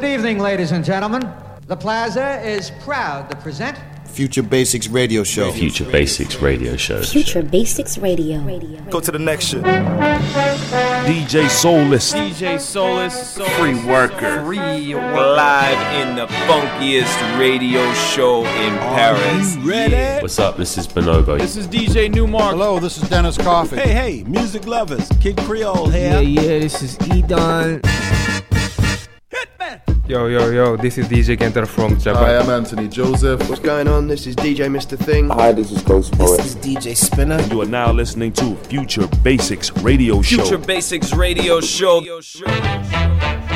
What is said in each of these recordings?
Good evening, ladies and gentlemen. The Plaza is proud to present Future Basics Radio Show. Future Basics Radio Show. Future Basics Radio. Go to the next shit. DJ Soulless. DJ Soulless. Free worker. Free Live in the funkiest radio show in Paris. Ready? What's up? This is Bonobo. This is DJ Newmark. Hello, this is Dennis Coffee. Hey, hey, music lovers. Kid Creole here. Yeah, yeah, this is Edon. Yo, yo, yo, this is DJ Kenter from Japan. Hi, Japan. I'm Anthony Joseph. What's going on? This is DJ Mr. Thing. Hi, this is Ghost Poet. This is DJ Spinner. You are now listening to Future Basics Radio Show. Future Basics Radio Show. Por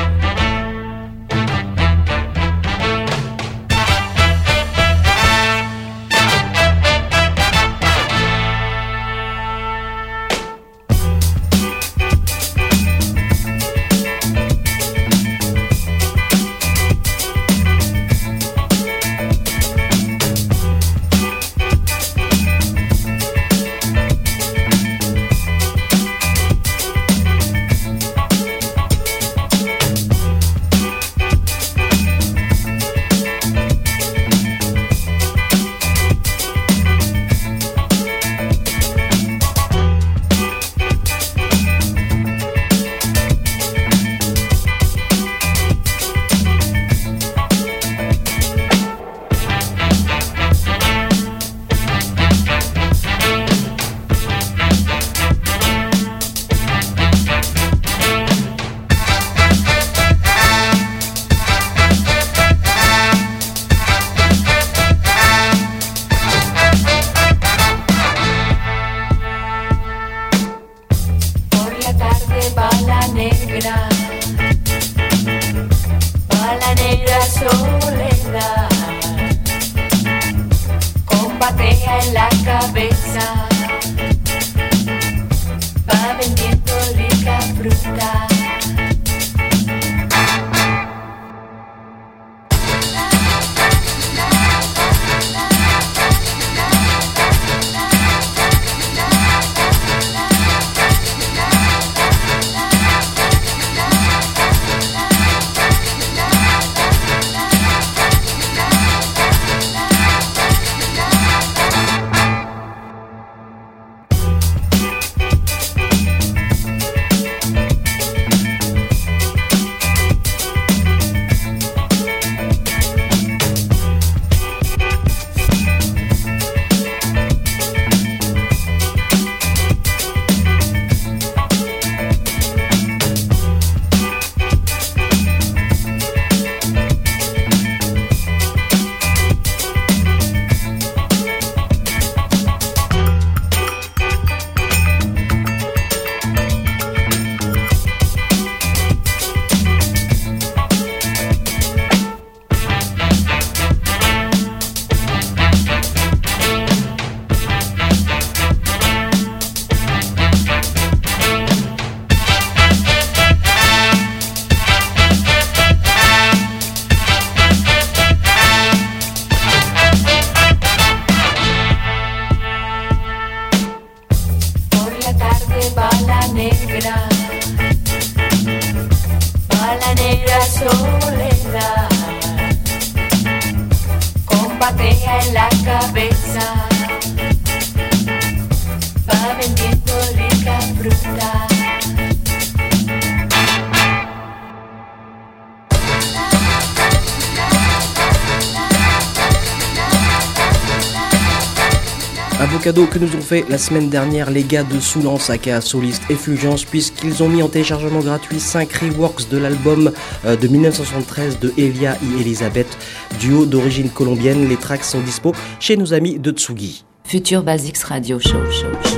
cadeau que nous ont fait la semaine dernière les gars de Soulance, aka Soliste et Fulgence, puisqu'ils ont mis en téléchargement gratuit 5 reworks de l'album euh, de 1973 de Elia et Elisabeth, duo d'origine colombienne. Les tracks sont dispo chez nos amis de Tsugi. Future Basics Radio show, show.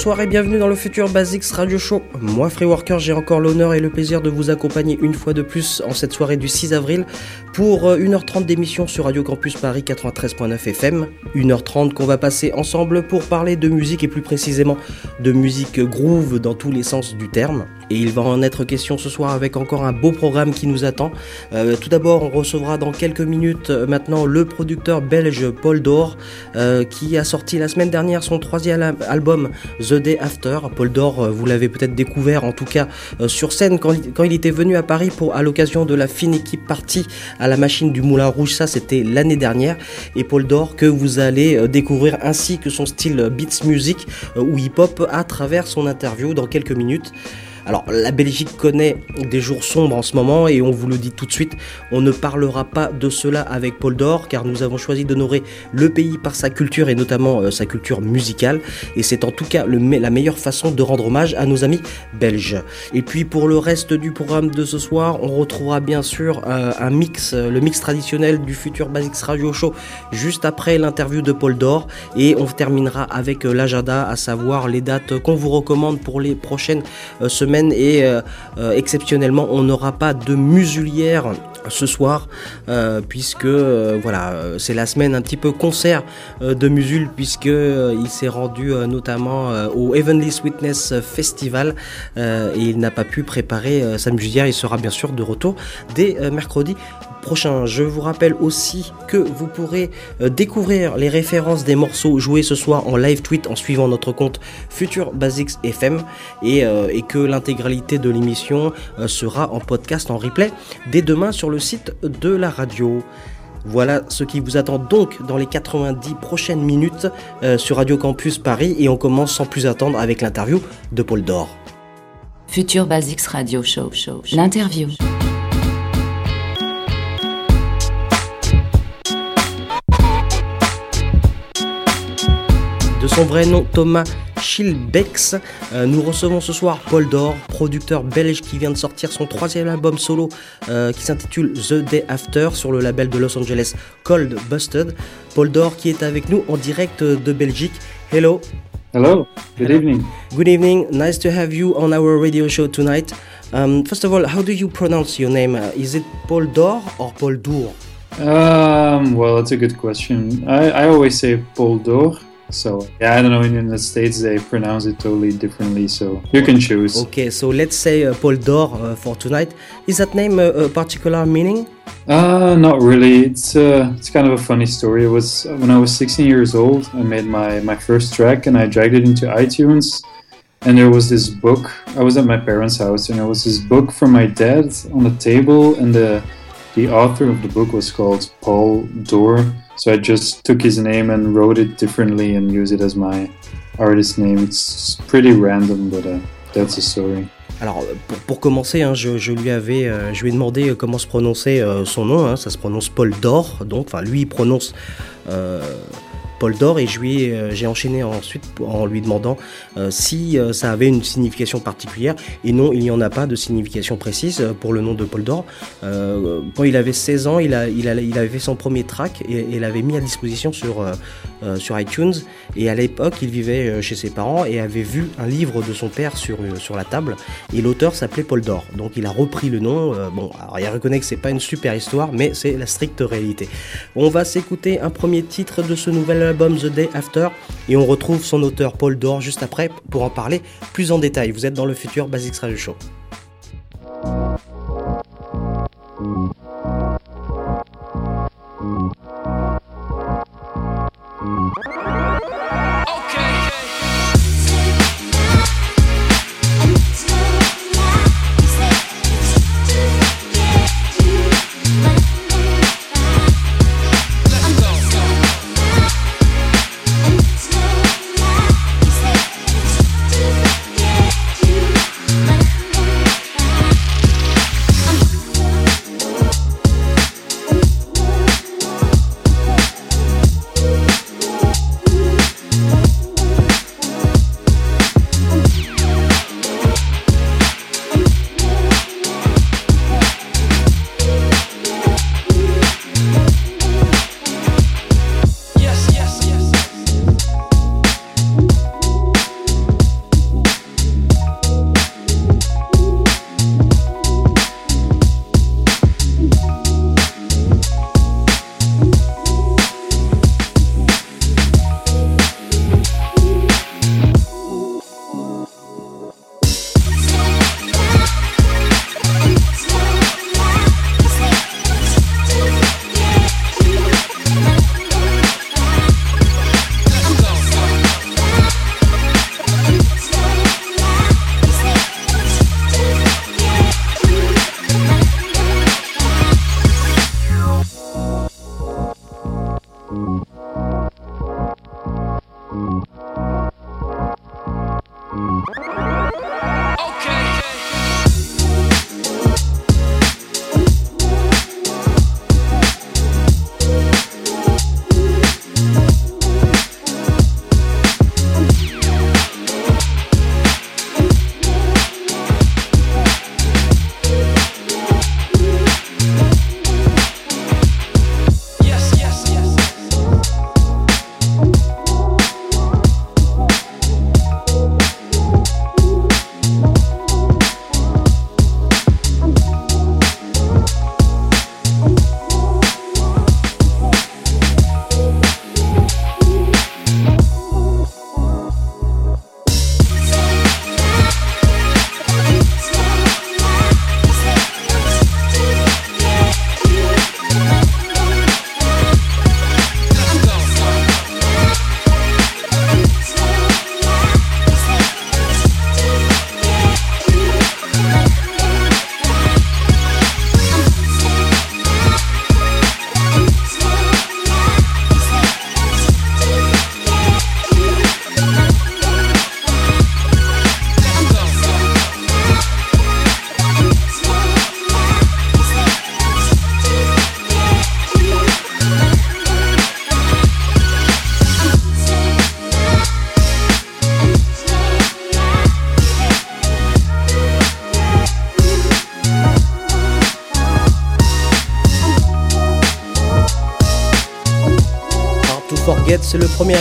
Bonsoir et bienvenue dans le futur Basics Radio Show. Moi, Free Worker, j'ai encore l'honneur et le plaisir de vous accompagner une fois de plus en cette soirée du 6 avril pour euh, 1h30 d'émission sur Radio Campus Paris 93.9 FM. 1h30 qu'on va passer ensemble pour parler de musique et plus précisément de musique groove dans tous les sens du terme. Et il va en être question ce soir avec encore un beau programme qui nous attend. Euh, tout d'abord, on recevra dans quelques minutes euh, maintenant le producteur belge Paul Dor, euh, qui a sorti la semaine dernière son troisième album The Day After. Paul Dor, euh, vous l'avez peut-être découvert en tout cas euh, sur scène quand, il- était venu à Paris pour à l'occasion de la fine équipe partie à la machine du Moulin Rouge. Ça, c'était l'année dernière. Et Paul Dor que vous allez découvrir ainsi que son style beats music ou hip-hop à travers son interview dans quelques minutes. Alors, la Belgique connaît des jours sombres en ce moment et on vous le dit tout de suite, on ne parlera pas de cela avec Paul Dor car nous avons choisi d'honorer le pays par sa culture et notamment euh, sa culture musicale et c'est en tout cas la meilleure façon de rendre hommage à nos amis belges. Et puis pour le reste du programme de ce soir, on retrouvera bien sûr euh, un mix, euh, le mix traditionnel du futur Basics Radio Show juste après l'interview de Paul Dor et on terminera avec l'agenda, à savoir les dates qu'on vous recommande pour les prochaines euh, et euh, euh, exceptionnellement on n'aura pas de musulière ce soir euh, puisque voilà c'est la semaine un petit peu concert de Musul puisque il s'est rendu notamment au Heavenly Sweetness Festival et il n'a pas pu préparer sa musulière il sera bien sûr de retour dès mercredi prochain. Je vous rappelle aussi que vous pourrez euh, découvrir les références des morceaux joués ce soir en live tweet en suivant notre compte Future Basics FM et, euh, et que l'intégralité de l'émission euh, sera en podcast en replay dès demain sur le site de la radio. Voilà ce qui vous attend donc dans les 90 prochaines minutes sur Radio Campus Paris et on commence sans plus attendre avec l'interview de Paul Dor. Future Basics Radio Show. show, show. L'interview. De son vrai nom Thomas Schilbex, euh, nous recevons ce soir Paul Dor, producteur belge qui vient de sortir son troisième album solo euh, qui s'intitule The Day After sur le label de Los Angeles Cold Busted. Paul Dor qui est avec nous en direct de Belgique. Hello. Hello. Good evening. Good evening. Nice to have you on our radio show tonight. Um, first of all, how do you pronounce your name? Uh, is it Paul Dor or Paul Dour? Um, well, that's a good question. I, I always say Paul Dor. So, yeah, I don't know. In the United States, they pronounce it totally differently. So, you can choose. Okay, so let's say uh, Paul Dor uh, for tonight. Is that name uh, a particular meaning? Uh, not really. It's uh, it's kind of a funny story. It was when I was 16 years old. I made my my first track and I dragged it into iTunes. And there was this book. I was at my parents' house, and there was this book from my dad on the table, and the the author of the book was called Paul Dor. So I just took his name and wrote it differently and used it as my artist name. It's pretty random, but uh, that's story. Alors, pour, pour commencer, hein, euh, je lui ai demandé euh, comment se prononçait euh, son nom. hein. ça se prononce Paul Dor, donc, lui il prononce euh, Paul Dor, et euh, j'ai enchaîné ensuite en lui demandant euh, si euh, ça avait une signification particulière. Et non, il n'y en a pas de signification précise pour le nom de Paul Dor. Quand il avait 16 ans, il, avait fait son premier track et, l'avait mis à disposition sur, sur iTunes. Et à l'époque, il vivait chez ses parents et avait vu un livre de son père sur, sur la table. Et l'auteur s'appelait Paul Dor. Donc il a repris le nom. Bon, il reconnaît que c'est pas une super histoire, mais c'est la stricte réalité. On va s'écouter un premier titre de ce nouvel album The Day After et on retrouve son auteur Paul Dor juste après pour en parler plus en détail. Vous êtes dans le futur Basics Radio Show.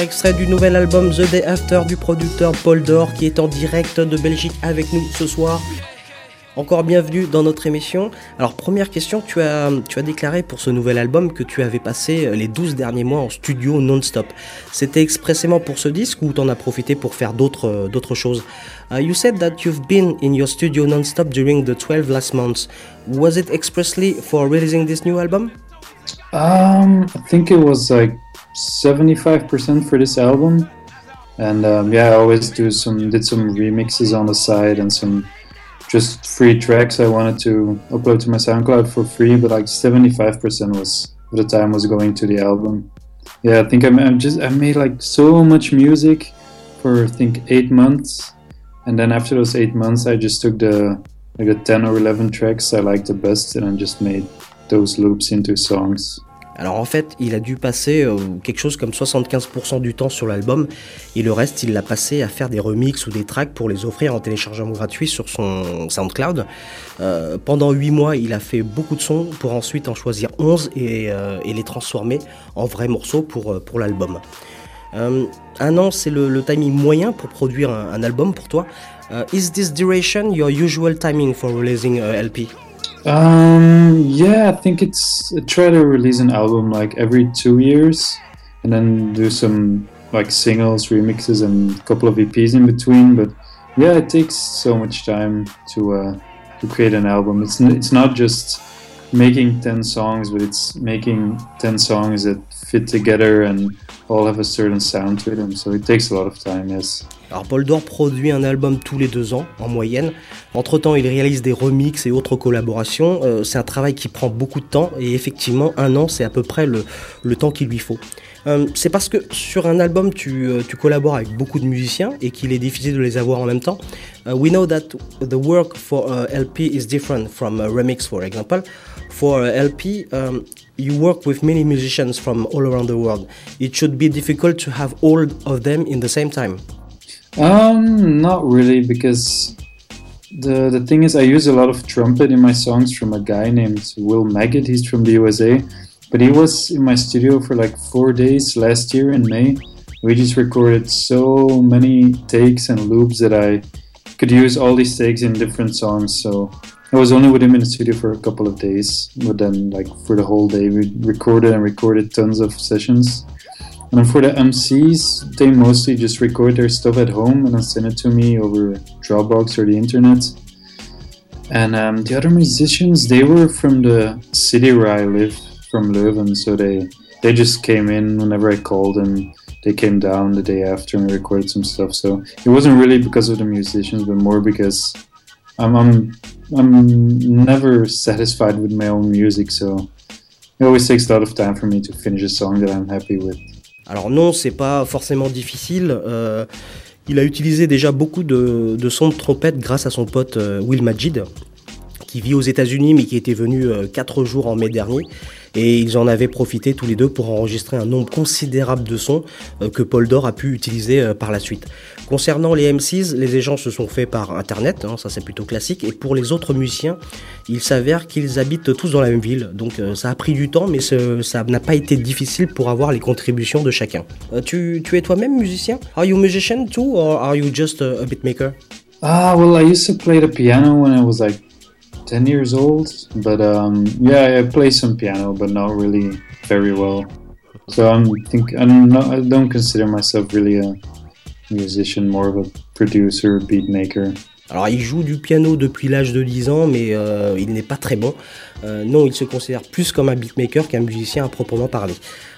Extrait du nouvel album The Day After du producteur Paul Dor qui est en direct de Belgique avec nous ce soir. Encore bienvenue dans notre émission. Alors première question, tu as, tu as déclaré pour ce nouvel album que tu avais passé les 12 derniers mois en studio non-stop. C'était expressément pour ce disque ou t'en as profité pour faire d'autres d'autres choses? Uh, You said that you've been in your studio non-stop during the 12 last months. Was it expressly for releasing this new album? Um, I think it was like 75% for this album. And um, yeah, I always do some, did some remixes on the side and some just free tracks I wanted to upload to my SoundCloud for free, but like 75% was of the time was going to the album. Yeah, I think I'm, I'm just, I made like so much music for I think eight months. And then after those eight months, I just took the, like the 10 or 11 tracks I liked the best and I just made those loops into songs. Alors en fait, il a dû passer euh, quelque chose comme 75% du temps sur l'album et le reste, il l'a passé à faire des remixes ou des tracks pour les offrir en téléchargement gratuit sur son SoundCloud. Euh, pendant 8 mois, il a fait beaucoup de sons pour ensuite en choisir 11 et, euh, et les transformer en vrais morceaux pour, l'album. Un an, c'est le, timing moyen pour produire un, album pour toi. Is this duration your usual timing for releasing a LP? Um, yeah, I think it's I try to release an album like every two years, and then do some like singles, remixes, and a couple of EPs in between. But yeah, it takes so much time to uh, to create an album. It's it's not just making ten songs, but it's making ten songs that fit together and all have a certain sound to them. So it takes a lot of time. Yes. Alors Paul Dor produit un album tous les deux ans en moyenne. Entre-temps, il réalise des remixes et autres collaborations. Euh, c'est un travail qui prend beaucoup de temps et effectivement, un an, c'est à peu près le, le temps qu'il lui faut. Euh, c'est parce que sur un album, tu, euh, tu, collabores avec beaucoup de musiciens et qu'il est difficile de les avoir en même temps. Uh, we know that the work for LP is different from a remix, for example. For LP, you work with many musicians from all around the world. It should be difficult to have all of them in the same time. Um, not really, because the the thing is, I use a lot of trumpet in my songs from a guy named Will Maggot. He's from the USA, but he was in my studio for like four days last year in May. We just recorded so many takes and loops that I could use all these takes in different songs. So I was only with him in the studio for a couple of days, but then like for the whole day we recorded and recorded tons of sessions. And for the MCs, they mostly just record their stuff at home and then send it to me over Dropbox or the internet. And um, the other musicians, they were from the city where I live, from Leuven, so they they just came in whenever I called and they came down the day after and recorded some stuff. So it wasn't really because of the musicians, but more because I'm I'm, I'm never satisfied with my own music. So it always takes a lot of time for me to finish a song that I'm happy with. Alors non, c'est pas forcément difficile. Euh, il a utilisé déjà beaucoup de, de, sons de trompette grâce à son pote euh, Will Majid, qui vit aux États-Unis mais qui était venu euh, 4 jours en mai dernier. Et ils en avaient profité tous les deux pour enregistrer un nombre considérable de sons euh, que Paul Dor a pu utiliser euh, par la suite. Concernant les MCs, les échanges se sont faits par internet, hein, ça c'est plutôt classique. Et pour les autres musiciens, il s'avère qu'ils habitent tous dans la même ville. Donc euh, ça a pris du temps, mais ce, ça n'a pas été difficile pour avoir les contributions de chacun. Tu, tu, es toi-même musicien? Are you musician too, or are you just a, a beatmaker? Ah, well, I used to play the piano when I was like 10 years old, but um, yeah, I play some piano, but not really very well. So I'm think I'm not, I don't consider myself really a musician, more of a producer, beat maker. Alors il joue du piano depuis l'âge de 10 ans, mais euh, il n'est pas très bon. Euh, non, il se considère plus comme un beatmaker qu'un musicien à proprement parler.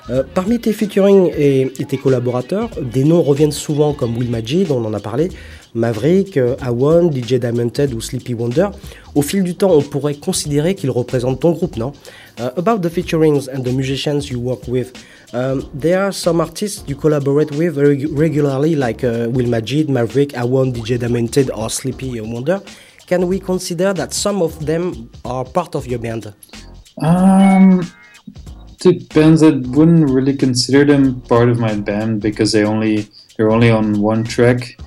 Euh, parmi tes featuring et, et, tes collaborateurs, des noms reviennent souvent comme Will Majid, on en a parlé, Maverick, euh, Awan, DJ Diamondhead ou Sleepy Wonder. Au fil du temps, on pourrait considérer qu'ils représentent ton groupe, non? Uh, About the featurings and the musicians you work with, um, there are some artists you collaborate with very regularly, like uh, Will Majid, Maverick, Awan, DJ Diamondhead or Sleepy Wonder. Can we consider that some of them are part of your band? Um, depends. I wouldn't really consider them part of my band because they only they're only on one track.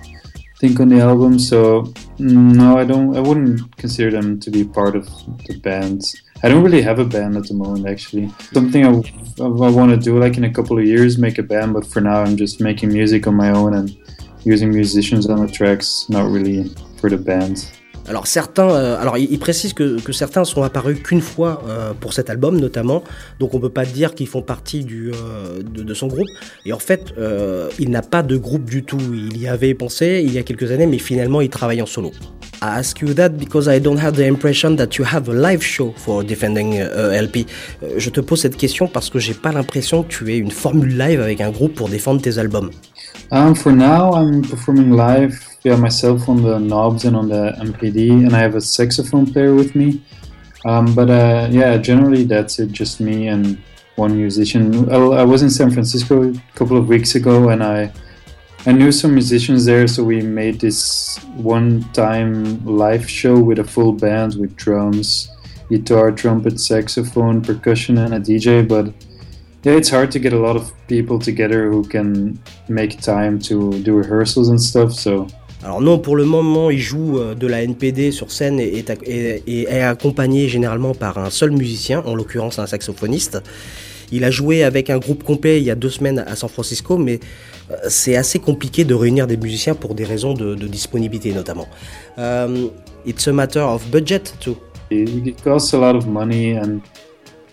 Think on the album. So mm, no, I don't. I wouldn't consider them to be part of the band. I don't really have a band at the moment, actually. Something I, I want to do, like in a couple of years, make a band. But for now, I'm just making music on my own and using musicians on the tracks, not really for the band. Alors certains, euh, alors il, précise que, que, certains sont apparus qu'une fois euh, pour cet album notamment, donc on peut pas dire qu'ils font partie du, euh, de, son groupe. Et en fait, il n'a pas de groupe du tout. Il y avait pensé il y a quelques années, mais finalement il travaille en solo. I ask you that because I don't have the impression that you have a live show for defending LP. Je te pose cette question parce que j'ai pas l'impression que tu aies une formule live avec un groupe pour défendre tes albums. Um, for now, I'm performing live via myself on the knobs and on the MPD, and I have a saxophone player with me. Um, but uh, yeah, generally that's it, just me and one musician. I was in San Francisco a couple of weeks ago, and I I knew some musicians there, so we made this one-time live show with a full band with drums, guitar, trumpet, saxophone, percussion, and a DJ. But yeah, it's hard to get a lot of people together who can make time to do rehearsals and stuff. So. Alors non, pour le moment, il joue euh, de la NPD sur scène et est, et, et est accompagné généralement par un seul musicien, en l'occurrence un saxophoniste. Il a joué avec un groupe complet il y a deux semaines à San Francisco, mais euh, c'est assez compliqué de réunir des musiciens pour des raisons de, de disponibilité notamment. Um, it's a matter of budget too. It costs a lot of money and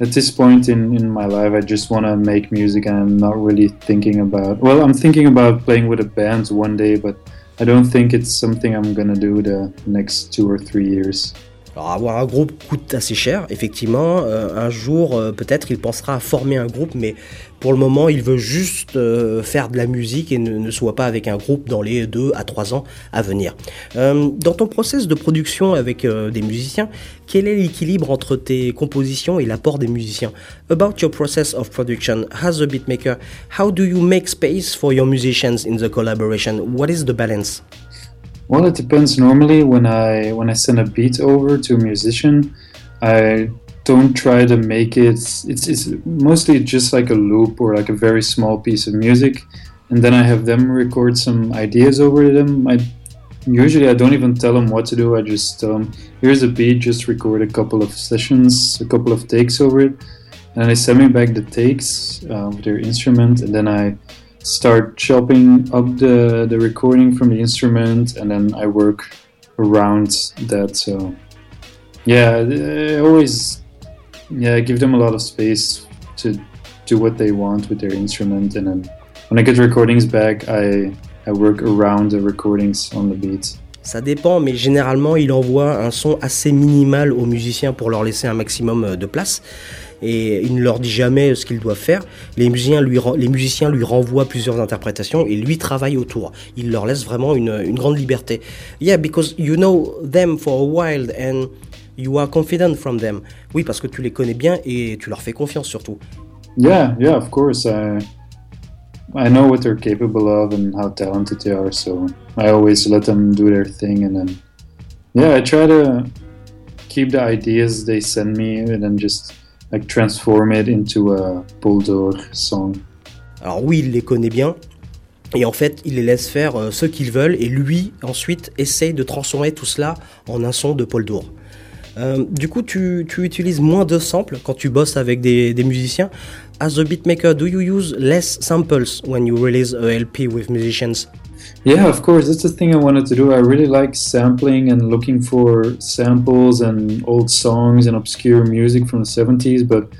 at this point in, in my life I just want to make music and I'm not really thinking about well I'm thinking about playing with a band one day but I don't think it's something I'm gonna do the next two or three years. Alors avoir un groupe coûte assez cher, effectivement. Euh, un jour, euh, peut-être, il pensera à former un groupe, mais pour le moment, il veut juste euh, faire de la musique et ne, soit pas avec un groupe dans les deux à trois ans à venir. Dans ton process de production avec des musiciens, quel est l'équilibre entre tes compositions et l'apport des musiciens? About your process of production as a beatmaker, how do you make space for your musicians in the collaboration? What is the balance? Well, it depends. Normally, when I when I send a beat over to a musician, I don't try to make it. It's it's mostly just like a loop or like a very small piece of music, and then I have them record some ideas over them. I usually I don't even tell them what to do. I just tell them, "Here's a beat. Just record a couple of sessions, a couple of takes over it." And they send me back the takes uh, with their instrument, and then I start chopping up the, the recording from the instrument and then I work around that. So yeah, I always yeah give them a lot of space to do what they want with their instrument and then when I get recordings back I I work around the recordings on the beats. Ça dépend, mais généralement, il envoie un son assez minimal aux musiciens pour leur laisser un maximum de place. Et il ne leur dit jamais ce qu'ils doivent faire. Les musiciens, lui, les musiciens lui renvoient plusieurs interprétations et lui travaille autour. Il leur laisse vraiment une, une grande liberté. Yeah, because you know them for a while and you are confident from them. Oui, parce que tu les connais bien et tu leur fais confiance surtout. Yeah, yeah, of course. I, I know what they're capable of and how talented they are, so I always let them do their thing and then, yeah, I try to keep the ideas they send me and then just like transform it into a song. Alors oui, il les connaît bien. Et en fait, il les laisse faire euh, ce qu'ils veulent et lui, ensuite, essaye de transformer tout cela en un son de Paul Dour. Euh, du coup, tu, tu, utilises moins de samples quand tu bosses avec des, des, musiciens. As a beatmaker, do you use less samples when you release a LP with musicians? Yeah, of course. That's the thing I wanted to do. I really like sampling and looking for samples and old songs and obscure music from the 70s. But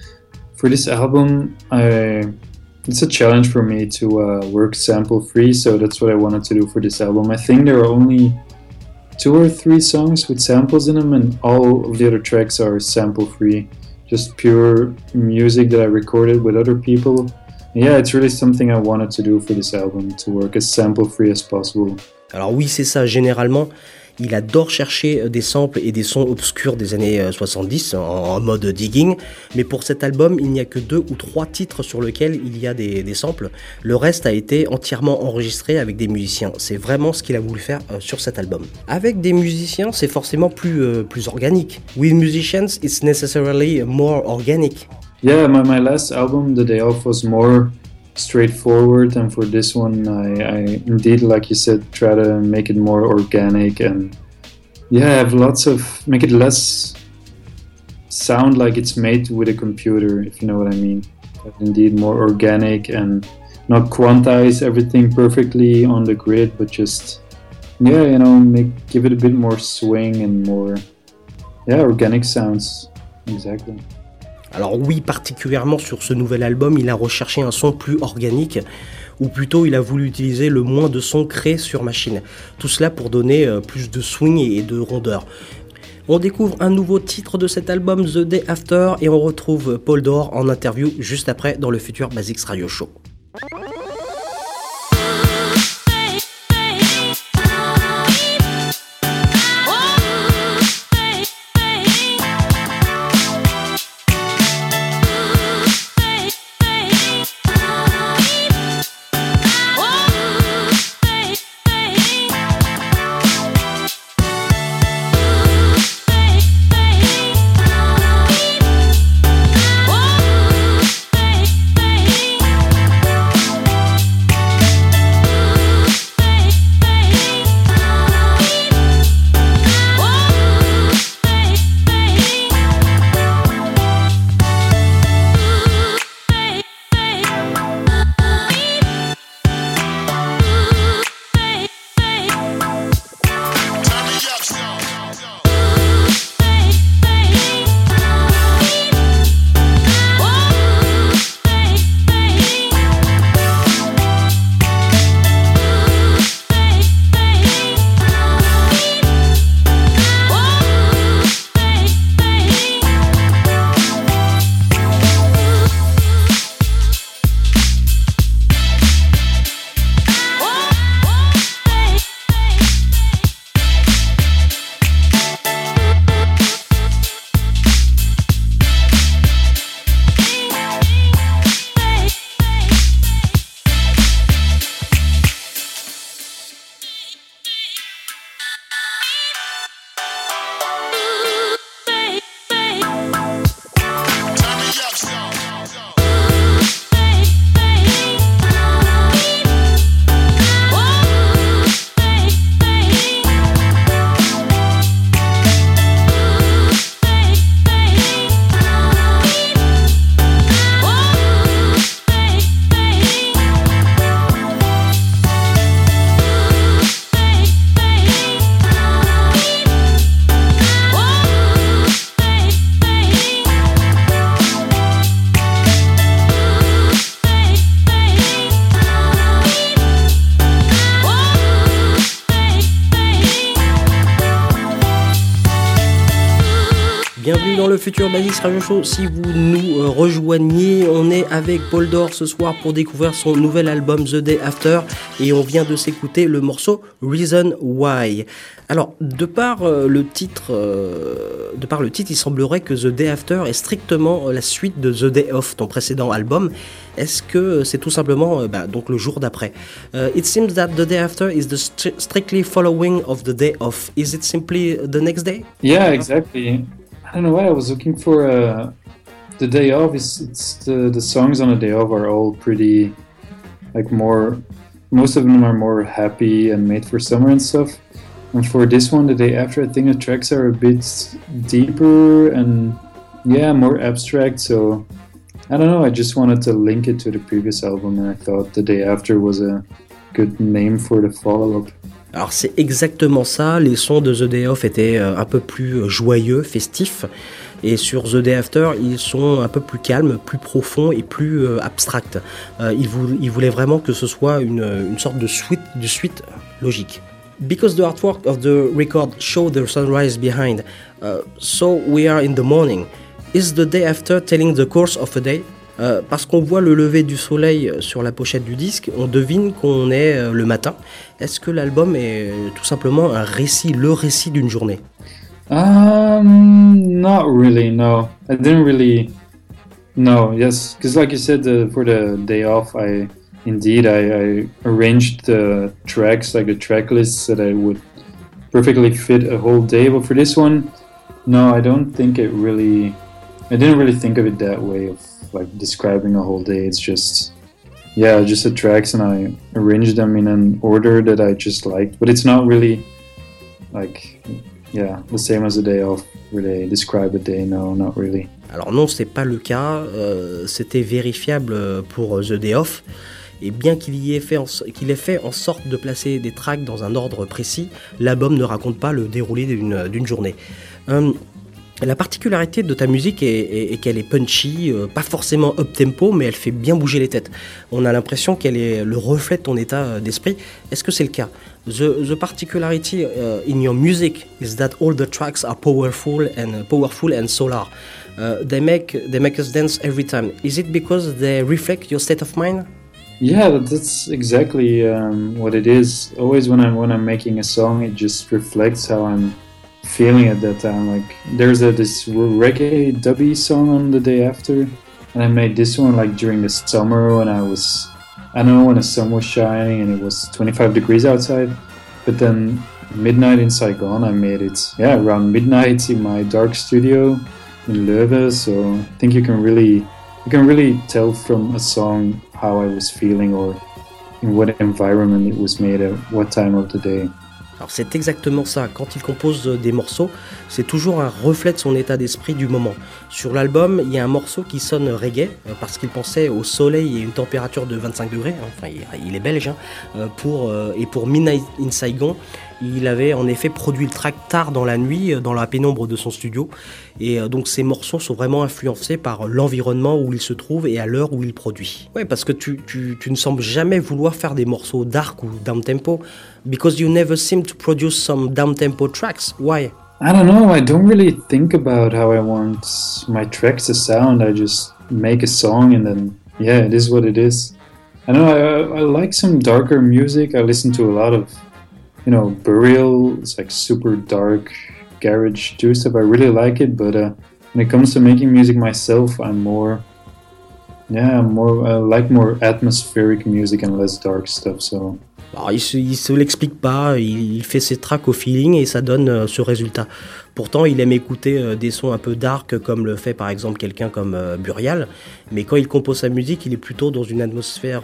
for this album, I it's a challenge for me to uh, work sample free. So that's what I wanted to do for this album. I think there are only two or three songs with samples in them, and all of the other tracks are sample free. Just pure music that I recorded with other people yeah, it's really something I wanted to do for this album, to work as sample free as possible. Alors oui, c'est ça. Généralement, il adore chercher des samples et des sons obscurs des années 70 en, en mode digging. Mais pour cet album, il n'y a que deux ou trois titres sur lesquels il y a des, des samples. Le reste a été entièrement enregistré avec des musiciens. C'est vraiment ce qu'il a voulu faire euh, sur cet album. Avec des musiciens, c'est forcément plus, euh, plus organique. With musicians, it's necessarily more organic. Yeah, my, my last album, The Day Off, was more straightforward, and for this one, I, I indeed, like you said, try to make it more organic and yeah, have lots of make it less sound like it's made with a computer, if you know what I mean. But indeed, more organic and not quantize everything perfectly on the grid, but just yeah, you know, make give it a bit more swing and more yeah, organic sounds. Exactly. Alors oui, particulièrement sur ce nouvel album, il a recherché un son plus organique, ou plutôt il a voulu utiliser le moins de sons créés sur machine. Tout cela pour donner euh, plus de swing et de rondeur. On découvre un nouveau titre de cet album, The Day After, et on retrouve Paul Dor en interview juste après dans le futur Basics Radio Show. Futur Basics Radio Show. Si vous nous euh, rejoignez, on est avec Paul Dor ce soir pour découvrir son nouvel album The Day After et on vient de s'écouter le morceau Reason Why. Alors, de par euh, le titre, euh, de par le titre, il semblerait que The Day After est strictement la suite de The Day Off, ton précédent album. Est-ce que c'est tout simplement bah, donc le jour d'après? It seems that The Day After is the strictly following of the Day Off. Is it simply the next day? Yeah, exactly. I don't know why I was looking for uh, the day off. Is it's the the songs on the day off are all pretty like more. Most of them are more happy and made for summer and stuff. And for this one, the day after, I think the tracks are a bit deeper and yeah, more abstract. So I don't know. I just wanted to link it to the previous album, and I thought the day after was a good name for the follow-up. Alors c'est exactement ça, les sons de The Day Off étaient euh, un peu plus euh, joyeux, festifs, et sur The Day After, ils sont un peu plus calmes, plus profonds et plus euh, abstracts. ils, voulaient vraiment que ce soit une, sorte de suite, logique. Because the artwork of the record show the sunrise behind, so we are in the morning. Is the day after telling the course of a day? Parce qu'on voit le lever du soleil sur la pochette du disque, on devine qu'on est le matin. Est-ce que l'album est euh, tout simplement un récit, le récit d'une journée? Um, not really. No, I didn't really. No, yes, because like you said, uh, for the day off, I indeed I, arranged the tracks like the track lists that I would perfectly fit a whole day. But for this one, no, I don't think it really. I didn't really think of it that way. Of like describing a whole day. It's just yeah, just the tracks and I arrange them in an order that I just liked. But it's not really like yeah, the same as a day off. Really describe a day? No, not really. Alors non, c'est pas le cas. Euh, C'était vérifiable pour The Day Off. Et bien qu'il ait fait, en, ait fait en sorte de placer des tracks dans un ordre précis, l'album ne raconte pas le déroulé d'une journée. Euh, la particularité de ta musique est, est, qu'elle est punchy, euh, pas forcément up tempo, mais elle fait bien bouger les têtes. On a l'impression qu'elle est le reflet de ton état d'esprit. Est-ce que c'est le cas? The, the particularity uh, in your music is that all the tracks are powerful and powerful and solar. Uh, they make they make us dance every time. Is it because they reflect your state of mind? Yeah, that's exactly um, what it is. Always when I'm when I'm making a song, it just reflects how I'm feeling at that time. Like there's a this reggae dubby song on the day after, and I made this one like during the summer when I was I don't know when the sun was shining and it was 25 degrees outside. But then midnight in Saigon, I made it yeah around midnight in my dark studio in Leuven. So I think you can really you can really tell from a song how I was feeling or in what environment it was made at what time of the day. Alors c'est exactement ça, quand il compose des morceaux, c'est toujours un reflet de son état d'esprit du moment. Sur l'album, il y a un morceau qui sonne reggae, euh, parce qu'il pensait au soleil et une température de 25 degrés, hein. enfin il est belge, hein, euh, euh, et pour Midnight in Saigon, il avait en effet produit le track tard dans la nuit, dans la pénombre de son studio. Et donc ces morceaux sont vraiment influencés par l'environnement où il se trouve et à l'heure où il produit. Ouais, parce que tu, tu, tu ne sembles jamais vouloir faire des morceaux dark ou down tempo. Because you never seem to produce some down tempo tracks. Why? I don't know. I don't really think about how I want my tracks to sound. I just make a song and then, yeah, it is what it is. I know I, I like some darker music. I listen to a lot of you know, Burial. It's like super dark garage do stuff. I really like it, but uh, when it comes to making music myself, I'm more, yeah, I'm more I like more atmospheric music and less dark stuff. So. Alors, il se, l'explique pas, il, fait ses tracks au feeling et ça donne euh, ce résultat. Pourtant, il aime écouter euh, des sons un peu dark, comme le fait par exemple quelqu'un comme euh, Burial, mais quand il compose sa musique, il est plutôt dans une atmosphère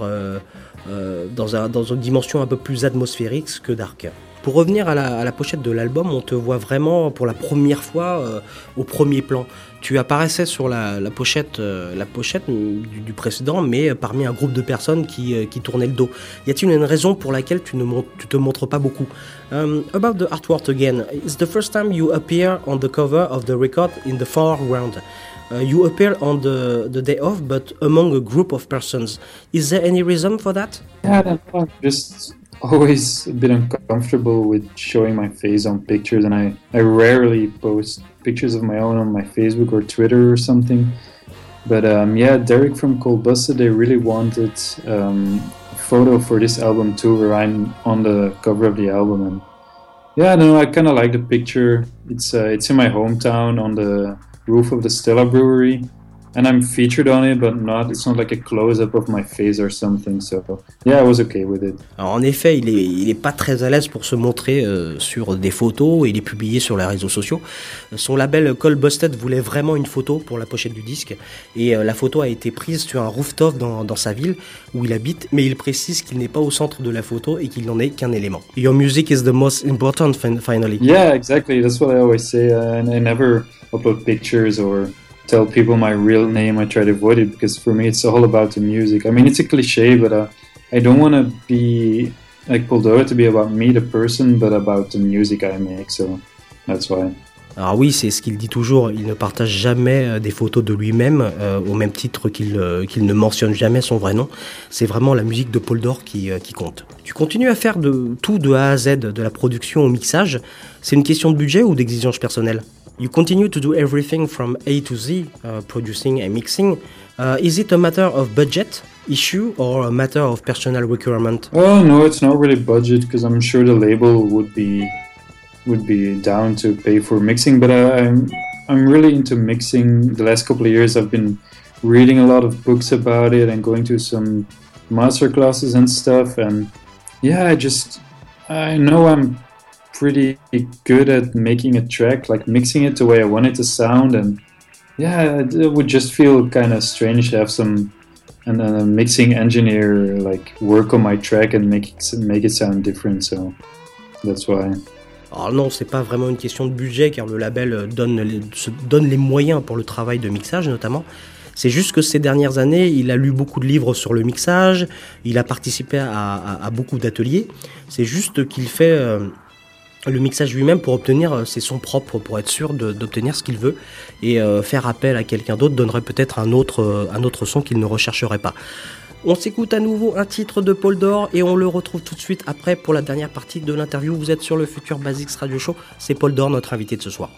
dans, un, dans, une dimension un peu plus atmosphérique que dark. Pour revenir à la, pochette de l'album, on te voit vraiment pour la première fois euh, au premier plan. Tu apparaissais sur la, pochette, euh, la pochette du, du, précédent, mais parmi un groupe de personnes qui, euh, qui tournaient le dos. Y a-t-il une raison pour laquelle tu ne tu te montres pas beaucoup? About the artwork again, it's the first time you appear on the cover of the record in the foreground. Uh, you appear on the, the day off, but among a group of persons. Is there any reason for that? Yeah, I don't know. Just always a bit uncomfortable with showing my face on pictures, and I, I rarely post pictures of my own on my Facebook or Twitter or something. But um, yeah, Derek from Cold Busted, they really wanted um, a photo for this album too, where I'm on the cover of the album. And yeah, no, I kind of like the picture. It's uh, it's in my hometown on the roof of the Stella Brewery, and I'm featured on it, but not. It's not like a close-up of my face or something. So yeah, I was okay with it. Alors, en effet, il est, il est pas très à l'aise pour se montrer euh, sur des photos et les publier sur les réseaux sociaux. Son label Call Busted voulait vraiment une photo pour la pochette du disque, et euh, la photo a été prise sur un rooftop dans, dans sa ville où il habite, mais il précise qu'il n'est pas au centre de la photo et qu'il n'en est qu'un élément. Your music is the most important finally. Yeah, exactly. That's what I always say, uh, and I never upload pictures or tell people my real name. I try to avoid it because for me it's all about the music. I mean, it's a cliche, but uh, I don't want to be like pulled over to be about me, the person, but about the music I make. So that's why. Alors oui, c'est ce qu'il dit toujours, il ne partage jamais des photos de lui-même, euh, au même titre qu'il euh, qu'il ne mentionne jamais son vrai nom. C'est vraiment la musique de Paul Dor qui, euh, qui, compte. Tu continues à faire de tout de A à Z, de la production au mixage. C'est une question de budget ou d'exigence personnelle You continue to do everything from A to Z, uh, producing and mixing. Uh, is it a matter of budget issue or a matter of personal requirement? Oh no, it's not really budget because I'm sure the label would be would be down to pay for mixing. But uh, I'm I'm really into mixing. The last couple of years, I've been reading a lot of books about it and going to some master classes and stuff. And yeah, I just I know I'm pretty good at making a track, like mixing it the way I want it to sound, and yeah, it would just feel kind of strange to have some and a mixing engineer like work on my track and make make it sound different. So that's why. Alors non, c'est pas vraiment une question de budget car le label donne les, se donne les moyens pour le travail de mixage notamment. C'est juste que ces dernières années, il a lu beaucoup de livres sur le mixage, il a participé à, beaucoup d'ateliers. C'est juste qu'il fait euh, le mixage lui-même pour obtenir euh, ses sons propres, pour être sûr d'obtenir ce qu'il veut. Et euh, faire appel à quelqu'un d'autre donnerait peut-être euh, un autre son qu'il ne rechercherait pas. On s'écoute à nouveau un titre de Paul Dor et on le retrouve tout de suite après pour la dernière partie de l'interview. Vous êtes sur le futur Basics Radio Show. C'est Paul Dor, notre invité de ce soir.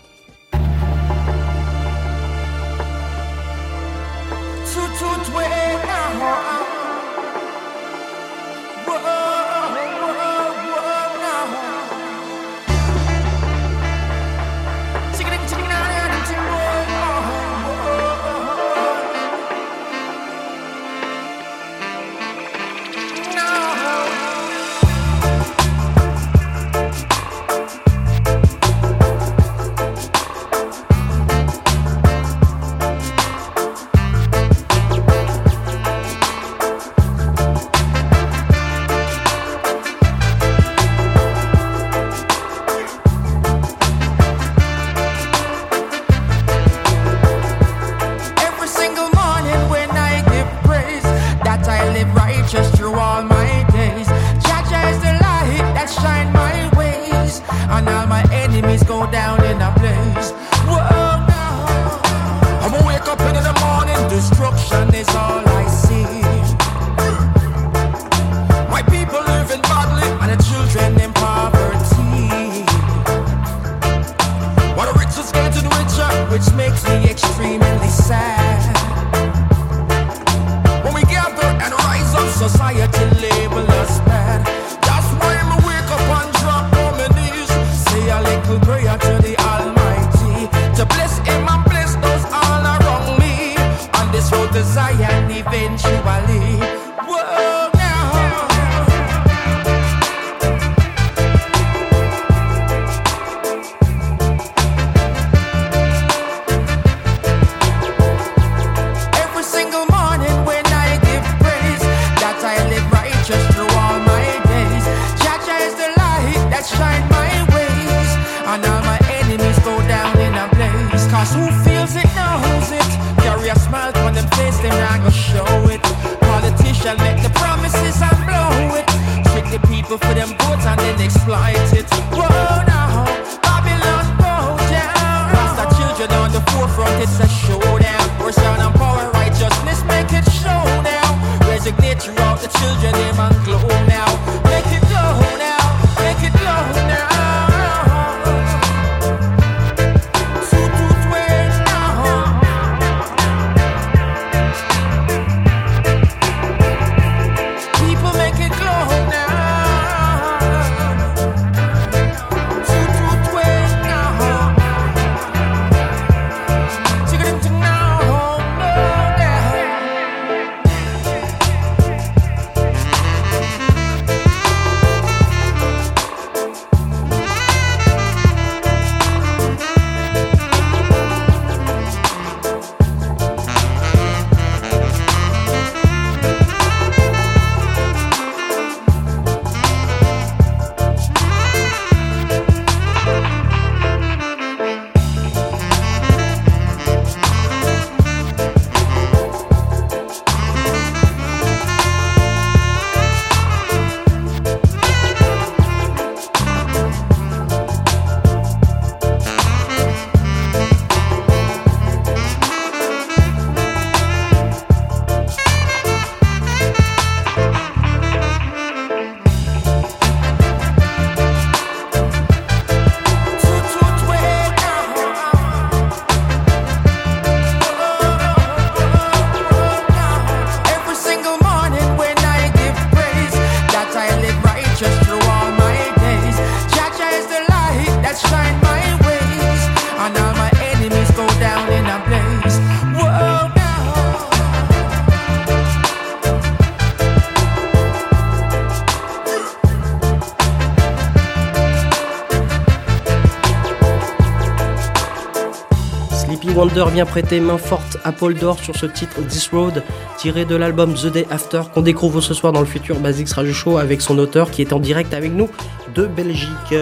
Wonder vient prêter main forte à Paul Dor sur ce titre This Road, tiré de l'album The Day After, qu'on découvre ce soir dans le futur Basics Radio Show avec son auteur qui est en direct avec nous de Belgique.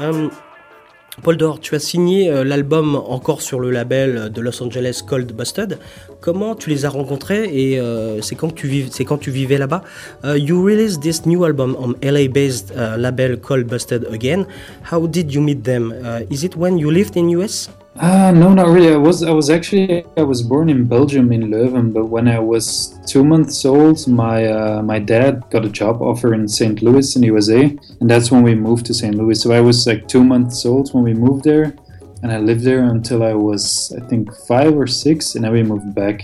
Euh, Paul Dor, tu as signé euh, l'album encore sur le label de Los Angeles Cold Busted. Comment tu les as rencontrés et euh, c'est quand tu vivais là-bas? You released this new album on LA-based label Cold Busted again. How did you meet them? Is it when you lived in US? Uh, no, not really. I was I was actually I was born in Belgium in Leuven, but when I was two months old, my uh, my dad got a job offer in St. Louis in USA, and that's when we moved to St. Louis. So I was like two months old when we moved there, and I lived there until I was I think five or six, and then we moved back.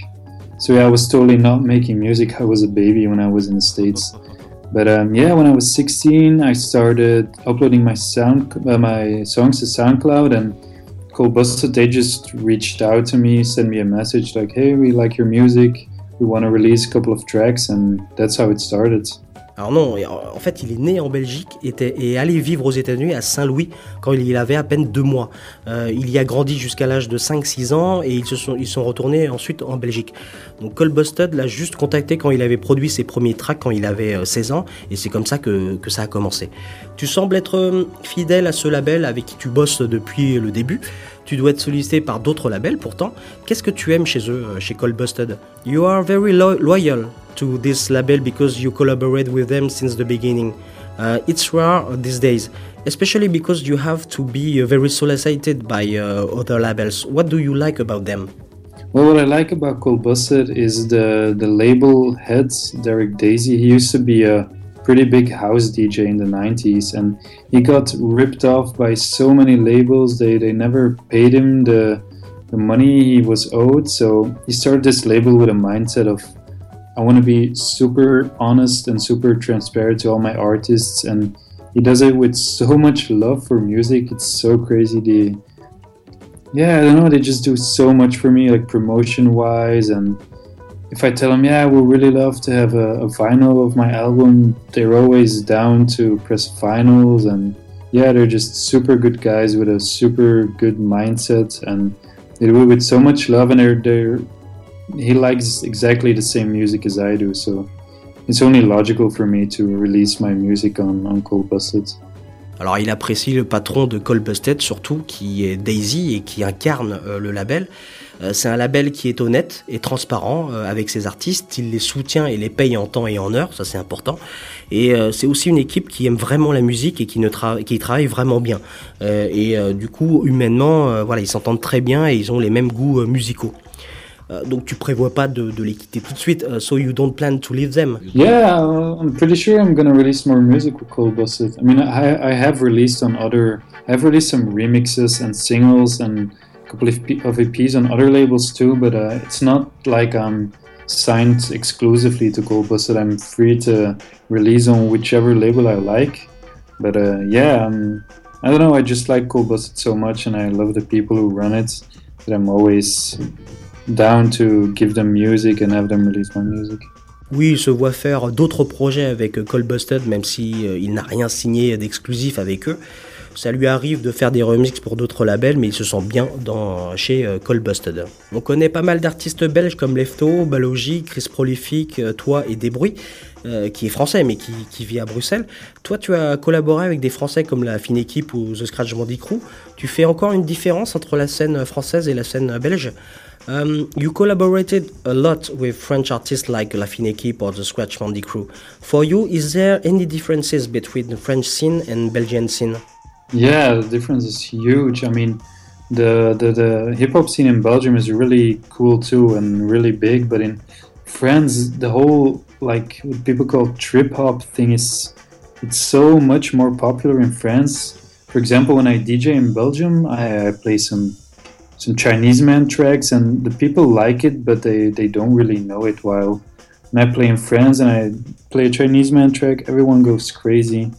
So yeah, I was totally not making music. I was a baby when I was in the states. But um, yeah, when I was 16, I started uploading my sound uh, my songs to SoundCloud and Cold Busted, they just reached out to me, sent me a message like, hey, we like your music, we want to release a couple of tracks, and that's how it started. Alors non, en fait, il est né en Belgique et est allé vivre aux États-Unis à Saint-Louis quand il avait à peine deux mois. Euh, il y a grandi jusqu'à l'âge de 5-6 ans et ils se sont, retournés ensuite en Belgique. Donc Cole Busted l'a juste contacté quand il avait produit ses premiers tracks quand il avait 16 euh, ans et c'est comme ça que, que ça a commencé. Tu sembles être euh, fidèle à ce label avec qui tu bosses depuis le début. Tu dois être sollicité par d'autres labels pourtant. Qu'est-ce que tu aimes chez eux, chez Cole Busted? You are very lo loyal to this label because you collaborate with them since the beginning. Uh, it's rare these days, especially because you have to be uh, very solicited by uh, other labels. What do you like about them? Well, what I like about Cold Busted is the the label head, Derek Daisy. He used to be a pretty big house DJ in the 90s, and he got ripped off by so many labels. They they never paid him the the money he was owed. So he started this label with a mindset of I want to be super honest and super transparent to all my artists, and he does it with so much love for music. It's so crazy. The yeah, I don't know. They just do so much for me, like promotion wise, and if I tell them, yeah, I would really love to have a, a vinyl of my album, they're always down to press vinyls, and yeah, they're just super good guys with a super good mindset, and they do it with so much love, and they're they're he likes exactly the same music as I do, so it's only logical for me to release my music on, on Cold Busted. Alors il apprécie le patron de Cold Busted surtout, qui est Daisy et qui incarne euh, le label. Euh, c'est un label qui est honnête et transparent euh, avec ses artistes. Il les soutient et les paye en temps et en heure, ça c'est important. Et c'est aussi une équipe qui aime vraiment la musique et qui, qui travaille vraiment bien. et du coup, humainement, voilà, ils s'entendent très bien et ils ont les mêmes goûts musicaux. Euh, donc tu prévois pas de, de, les quitter tout de suite. Uh, so you don't plan to leave them. Yeah, I'm pretty sure I'm gonna release more music with Cold Busted. I mean, I, I have released on other, I've released some remixes and singles and a couple of, of EPs on other labels too. But uh, it's not like I'm signed exclusively to Cold Busted. I'm free to release on whichever label I like. But uh, yeah, um, I don't know. I just like Cold Busted so much, and I love the people who run it. That I'm always down to give them music and have them release my music. Oui, il se voit faire d'autres projets avec Cold Busted, même si euh, il n'a rien signé d'exclusif avec eux. Ça lui arrive de faire des remixes pour d'autres labels, mais il se sent bien chez euh, Busted. On connaît pas mal d'artistes belges comme Lefto, Balogi, Chris Prolific, euh, toi et Débrouille, qui est français mais qui, qui, vit à Bruxelles. Toi, tu as collaboré avec des Français comme la Fine Équipe ou The Scratch Bandy Crew. Tu fais encore une différence entre la scène française et la scène belge Um, you collaborated a lot with French artists like La Fine Equipe or the Scratch Bandy Crew. For you, is there any differences between the French scene and Belgian scene? Yeah, the difference is huge. I mean, the the, the hip hop scene in Belgium is really cool too and really big, but in France, the whole like what people call trip hop thing is it's so much more popular in France. For example, when I DJ in Belgium, I, I play some some Chinese man tracks, and the people like it, but they, they don't really know it. While when I play in France and I play a Chinese man track, everyone goes crazy.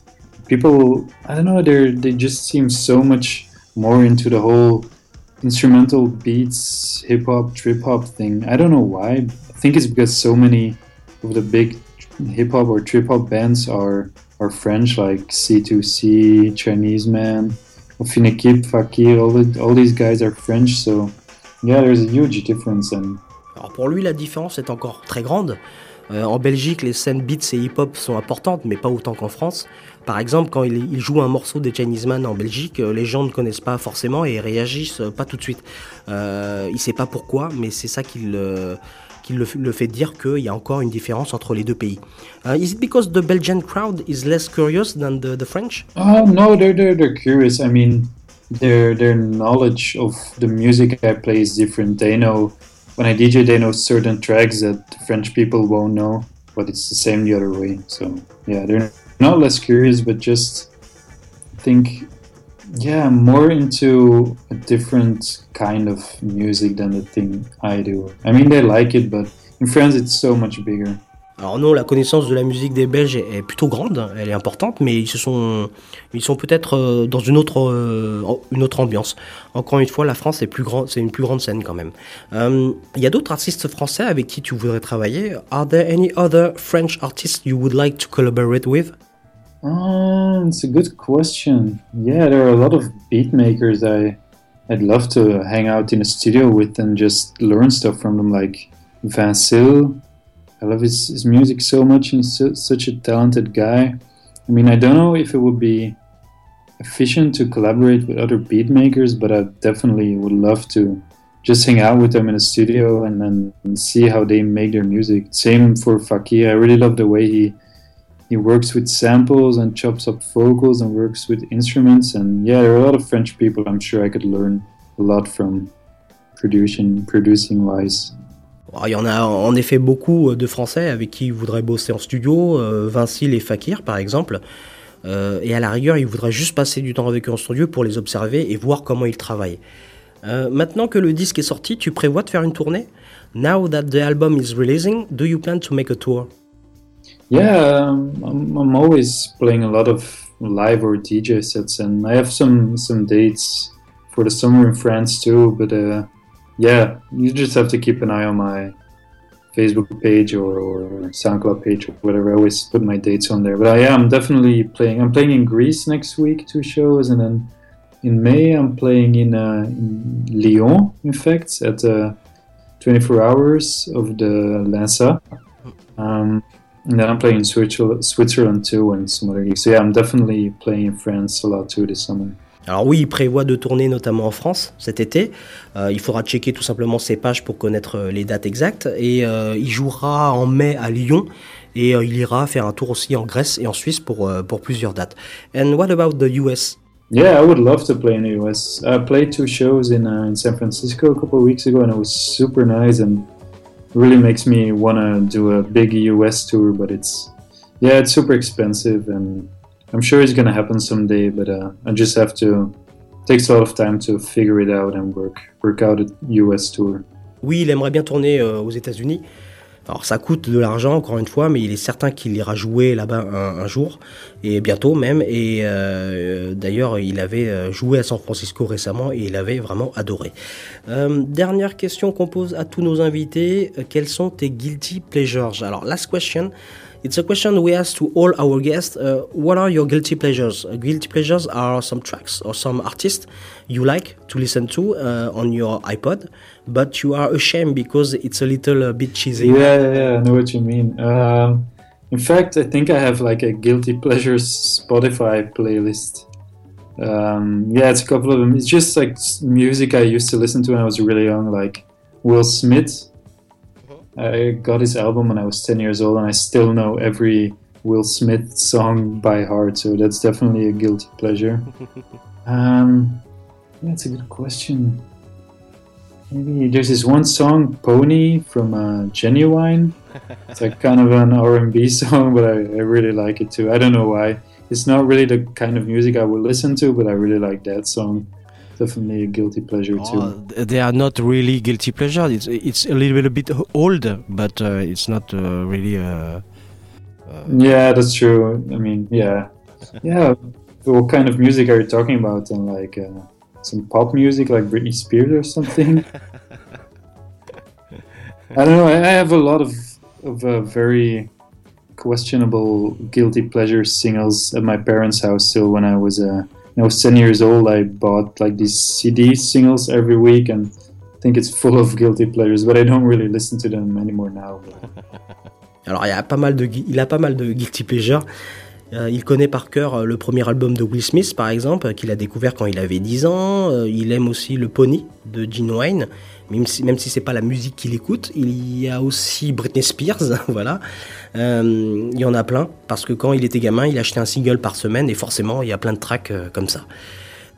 People, I don't know, they they just seem so much more into the whole instrumental beats, hip hop, trip hop thing. I don't know why. I think it's because so many of the big hip hop or trip hop bands are are French, like C2C, Chinese Man. Finekip, Fakir, all, the, all these guys are French, so yeah, there's a huge difference. And... Alors pour lui, la différence est encore très grande. Euh, en Belgique, les scènes beats et hip-hop sont importantes, mais pas autant qu'en France. Par exemple, quand il, il, joue un morceau des Chinese Man en Belgique, euh, les gens ne connaissent pas forcément et réagissent pas tout de suite. Euh, il sait pas pourquoi, mais c'est ça qui le, qui le, fait dire qu'il y a encore une différence entre les deux pays. Uh, is it because the Belgian crowd is less curious than the, the French? Oh no, they're, they're they're curious. I mean, their their knowledge of the music I play is different. They know when I DJ, they know certain tracks that French people won't know, but it's the same the other way. So yeah, they're not less curious, but just think yeah, more into a different kind of music than the thing I do. I mean, they like it, but in France, it's so much bigger. Alors non, la connaissance de la musique des Belges est plutôt grande, elle est importante, mais ils se sont, ils sont peut-être euh, dans une autre, euh, une autre ambiance. Encore une fois, la France est plus c'est une plus grande scène quand même. Euh, il y a d'autres artistes français avec qui tu voudrais travailler. Are there any other French artists you would like to collaborate with? Oh, it's a good question. Yeah, there are a lot of beat makers I, I'd love to hang out in a studio with and just learn stuff from them, like Vincil. I love his, his music so much. He's so, such a talented guy. I mean, I don't know if it would be efficient to collaborate with other beat makers, but I definitely would love to just hang out with them in a studio and then and see how they make their music. Same for Fakir. I really love the way he he works with samples and chops up vocals and works with instruments. And yeah, there are a lot of French people I'm sure I could learn a lot from producing producing wise. Il y en a en effet beaucoup de Français avec qui ils voudraient bosser en studio, euh, Vincil et Fakir par exemple. Euh, et à la rigueur, ils voudraient juste passer du temps avec eux en studio pour les observer et voir comment ils travaillent. Euh, maintenant que le disque est sorti, tu prévois de faire une tournée? Now that the album is releasing, do you plan to make a tour? Yeah, um, I'm, I'm always playing a lot of live or DJ sets, and I have some some dates for the summer in France too. But uh, yeah, you just have to keep an eye on my Facebook page or, or SoundCloud page or whatever. I always put my dates on there. But I am definitely playing. I'm playing in Greece next week, two shows, and then in May I'm playing in, uh, in Lyon, in fact, at uh, 24 hours of the Lanza. Um, and then I'm playing in Switzerland, too, and some other gigs. So yeah, I'm definitely playing in France a lot too this summer. Alors oui, il prévoit de tourner notamment en France cet été. Euh, il faudra checker tout simplement ses pages pour connaître euh, les dates exactes. Et euh, il jouera en mai à Lyon. Et euh, il ira faire un tour aussi en Grèce et en Suisse pour, pour plusieurs dates. And what about the US Yeah, I would love to play in the US. I played two shows in, uh, in San Francisco a couple of weeks ago, and it was super nice and really makes me want to do a big US tour. But it's yeah, it's super expensive, and I'm sure it's gonna happen someday. But uh, I just have to takes a lot of time to figure it out and work work out a US tour. Oui, il aimerait bien tourner euh, aux États-Unis. Alors ça coûte de l'argent encore une fois, mais il est certain qu'il ira jouer là-bas un, jour et bientôt même. Et euh, d'ailleurs, il avait euh, joué à San Francisco récemment et il avait vraiment adoré. Euh, dernière question qu'on pose à tous nos invités quels sont tes guilty pleasures? Alors last question. It's a question we ask to all our guests. Uh, what are your guilty pleasures? Uh, guilty pleasures are some tracks or some artists you like to listen to uh, on your iPod, but you are ashamed because it's a little uh, bit cheesy. Yeah, yeah, yeah, I know what you mean. Um, in fact, I think I have like a guilty pleasures Spotify playlist. Um, yeah, it's a couple of them. It's just like music I used to listen to when I was really young, like Will Smith. I got his album when I was 10 years old, and I still know every Will Smith song by heart, so that's definitely a guilty pleasure. um, that's a good question. Maybe there's this one song, "Pony" from uh, Genuine. It's like kind of an R&B song, but I, I really like it too. I don't know why. It's not really the kind of music I would listen to, but I really like that song definitely a guilty pleasure too. Oh, they are not really guilty pleasure. It's it's a little bit old, but uh, it's not uh, really. Uh, yeah, that's true. I mean, yeah, yeah. what kind of music are you talking about? And like uh, some pop music, like Britney Spears or something. I don't know. I have a lot of of uh, very questionable guilty pleasure singles at my parents' house still when I was a. I was 10 years old, I bought like these CD singles every week and think it's full of guilty pleasures, but I don't really listen to them anymore now. Alors il, a pas mal de, il a pas mal de guilty pleasures. Euh, il connaît par cœur euh, le premier album de Will Smith, par exemple, euh, qu'il a découvert quand il avait 10 ans. Euh, il aime aussi le Pony de Gene Wayne, même si, même si c'est pas la musique qu'il écoute. Il y a aussi Britney Spears, voilà. Euh, il y en a plein, parce que quand il était gamin, il achetait un single par semaine, et forcément, il y a plein de tracks euh, comme ça.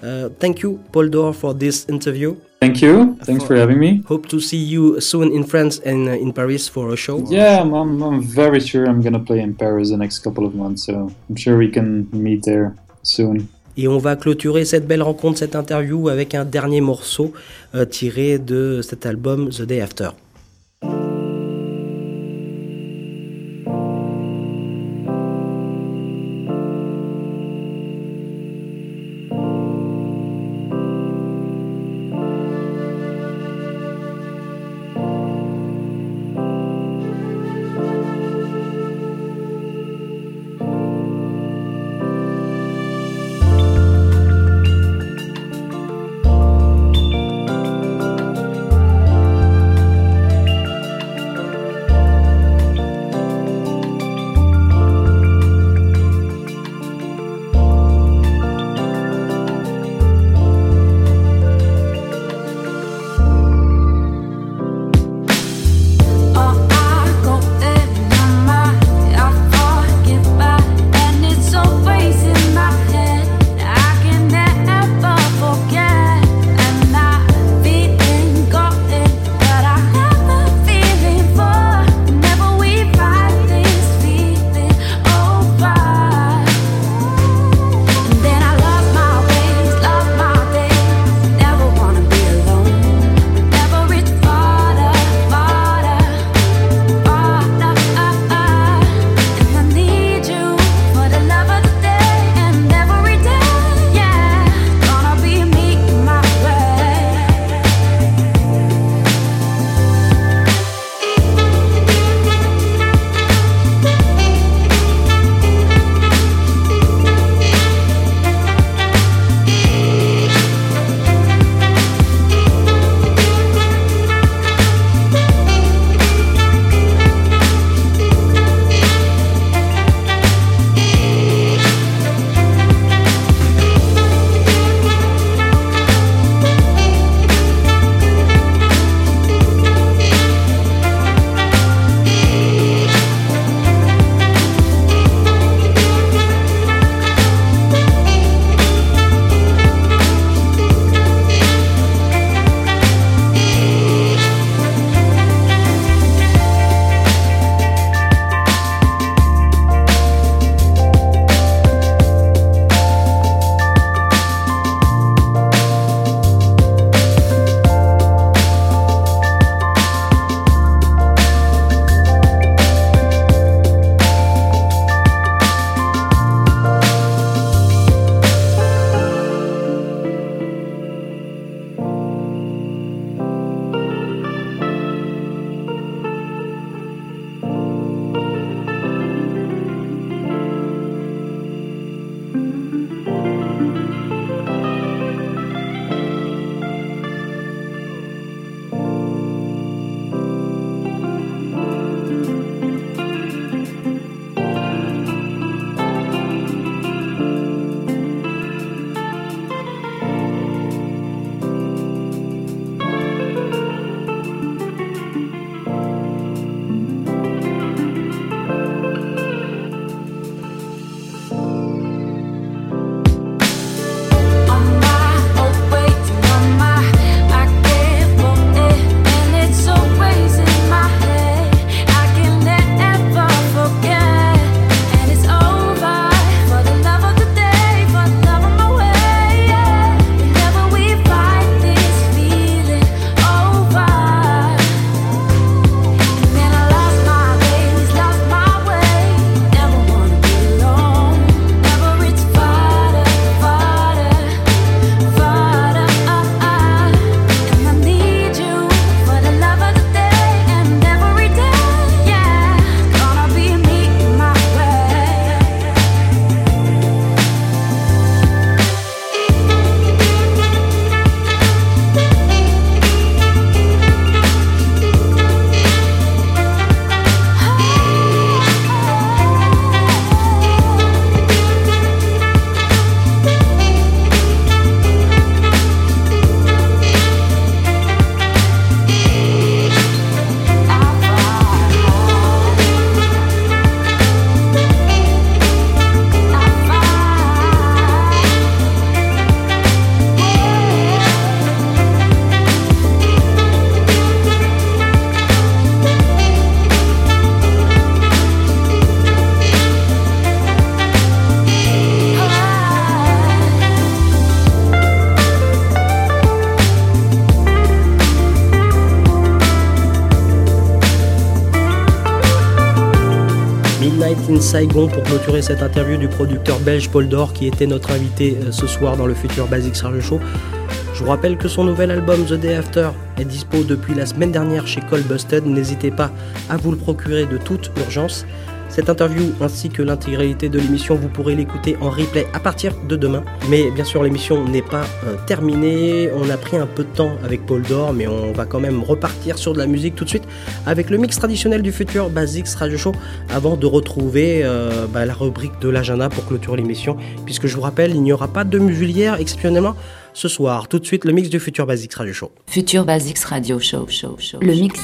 Uh, thank you, Paul Dor, for this interview. Thank you. Thanks for having me. Hope to see you soon in France and uh, in Paris for a show. Yeah, I'm, I'm, I'm very sure I'm gonna play in Paris the next couple of months, so I'm sure we can meet there soon. Et on va clôturer cette belle rencontre, cette interview avec un dernier morceau euh, tiré de cet album The Day After. Saigon pour clôturer cette interview du producteur belge Paul Dor qui était notre invité euh, ce soir dans le futur Basics Radio Show. Je vous rappelle que son nouvel album The Day After est dispo depuis la semaine dernière chez Cole Busted. N'hésitez pas à vous le procurer de toute urgence. Cette interview ainsi que l'intégralité de l'émission, vous pourrez l'écouter en replay à partir de demain. Mais bien sûr, l'émission n'est pas euh, terminée. On a pris un peu de temps avec Paul Dor, mais on va quand même repartir sur de la musique tout de suite avec le mix traditionnel du futur Basics Radio Show avant de retrouver euh, bah, la rubrique de l'agenda pour clôturer l'émission. Puisque je vous rappelle, il n'y aura pas de musulière exceptionnellement ce soir. Tout de suite, le mix du futur Basics Radio Show. Futur Basics Radio Show, show, show. Le mix.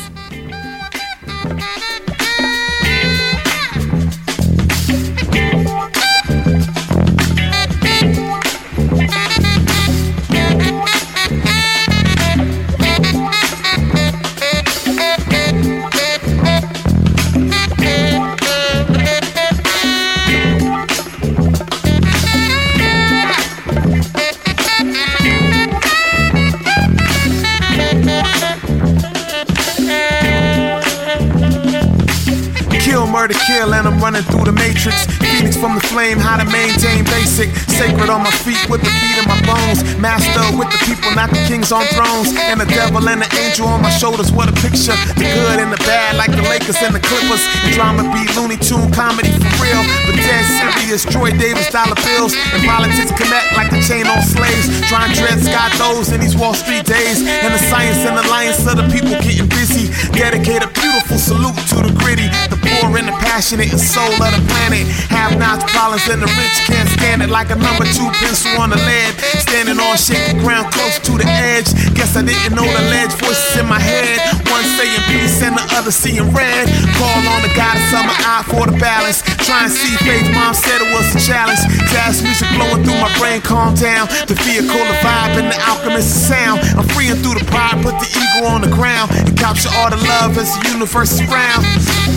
Running through the matrix. Phoenix from the flame, how to maintain basic. Sacred on my feet with the beat in my bones. Master with the people, not the kings on thrones. And the devil and the angel on my shoulders. What a picture. The good and the bad, like the Lakers and the Clippers. And drama be Looney Tune comedy for real. But dead serious, Troy Davis dollar bills. And politics connect like the chain on slaves. Trying dread Scott those in these Wall Street days. And the science and alliance of the people getting busy. Dedicate a beautiful salute to the gritty, the poor and the passionate and soul of the planet. Have nots, problems, and the rich can't stand it like a number two pencil on the lead. Standing on shaky ground close to the edge. Guess I didn't know the ledge voices in my head. One saying peace and the other seeing red. Call on the goddess of my eye for the balance. Try and see faith, mom said it was a challenge. Jazz music blowing through my brain, calm down. The vehicle, the vibe, and the alchemist sound. I'm freeing through the pride, put the ego on the ground. And capture all the love as the universe is round.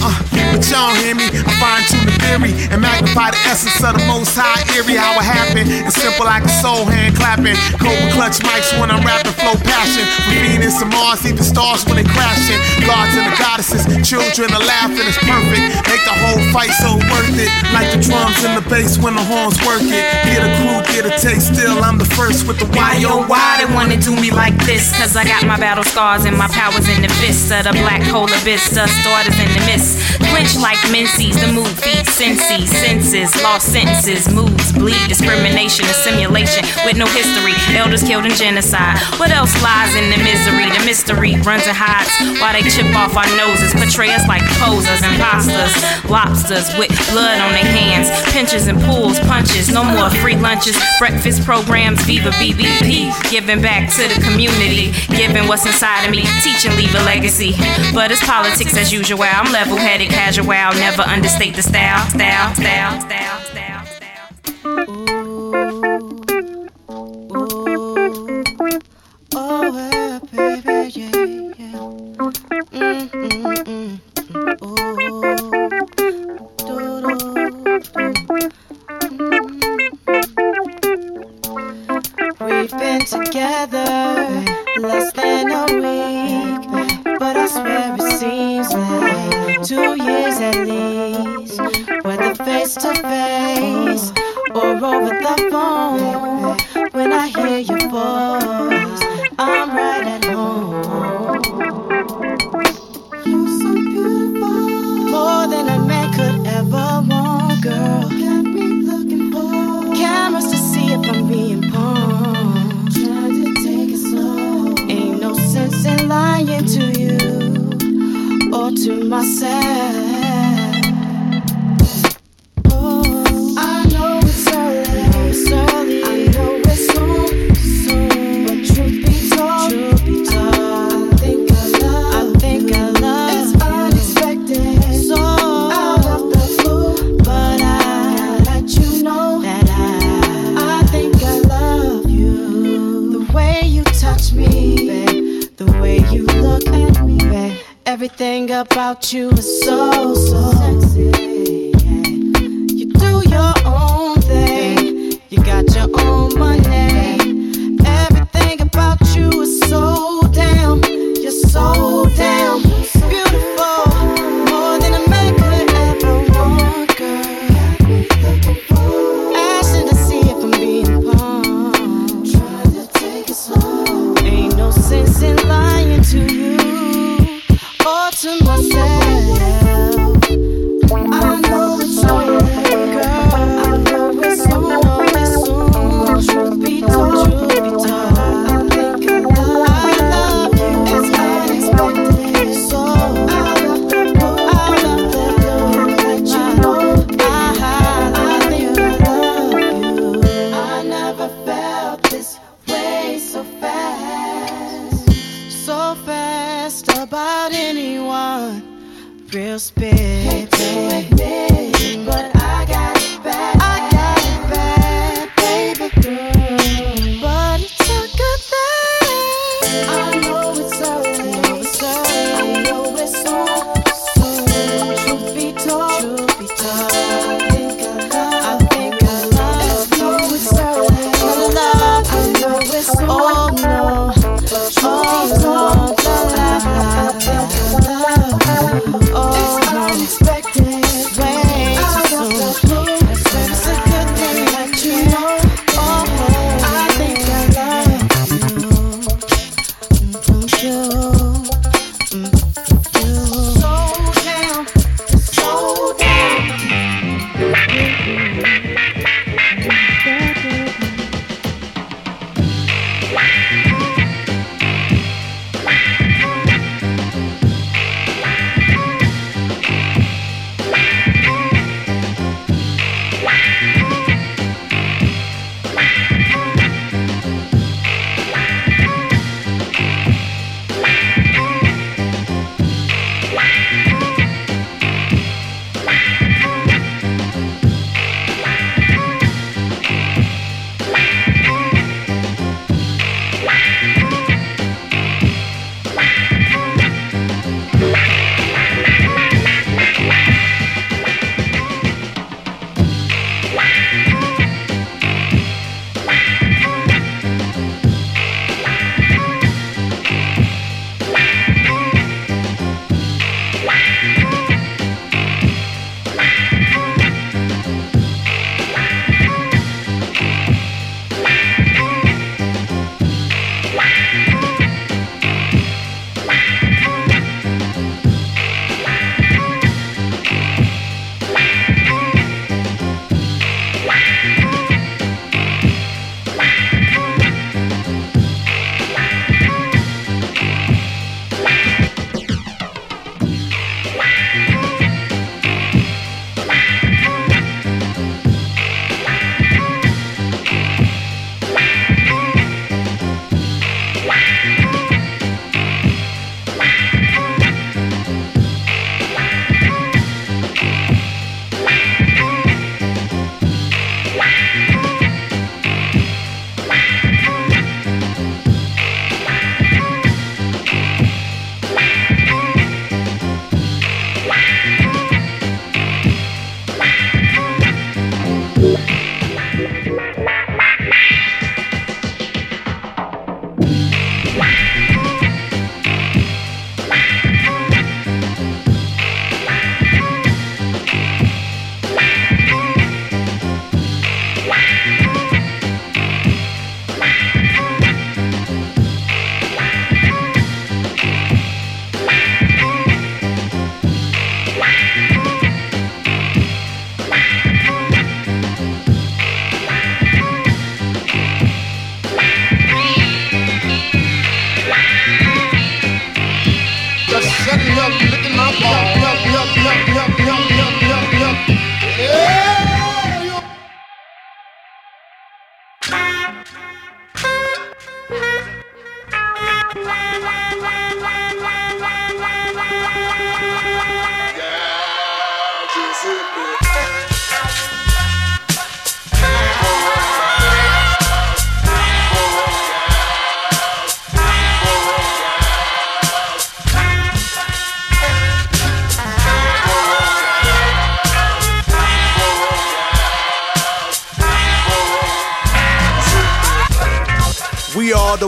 Uh, but y'all hear me? I fine tune the theory and magnify the essence of the most high eerie. How it happened. It's simple like a soul hand clapping. Cobra clutch mics when I'm rapping, flow passion. From Venus to Mars, even stars when they crashing. Gods and the goddesses, children are laughing, it's perfect. Make the whole fight so worth it. Like the drums and the bass when the horns work it. Get a crew, get a taste. Still, I'm the first with the why yo why they wanna do me like this? Cause I got my battle scars and my powers in the fist of the black hole abyss. The starters in the mist. Clench like menses, the move feeds senses, senses, lost sentences, moves, bleed, discrimination, and simulation with no history. Elders killed in genocide. What else lies in the misery? The mystery runs and hides while they chip off our noses, portray us like posers, imposters, lobsters with blood on their hands, pinches and pulls, punches. No more free lunches, breakfast programs, Viva BBP, giving back to the community, giving what's inside of me, teaching, leave a legacy. But it's politics as usual. I'm level-headed, casual, never understate the style, style, style, style, style, style. Oh, face face or over the phone, when I hear your voice, I'm right at home. You're so beautiful, more than a man could ever want, girl. Got me looking for cameras to see if I'm being pawned. Trying to take it slow. Ain't no sense in lying to you or to myself. About you is so,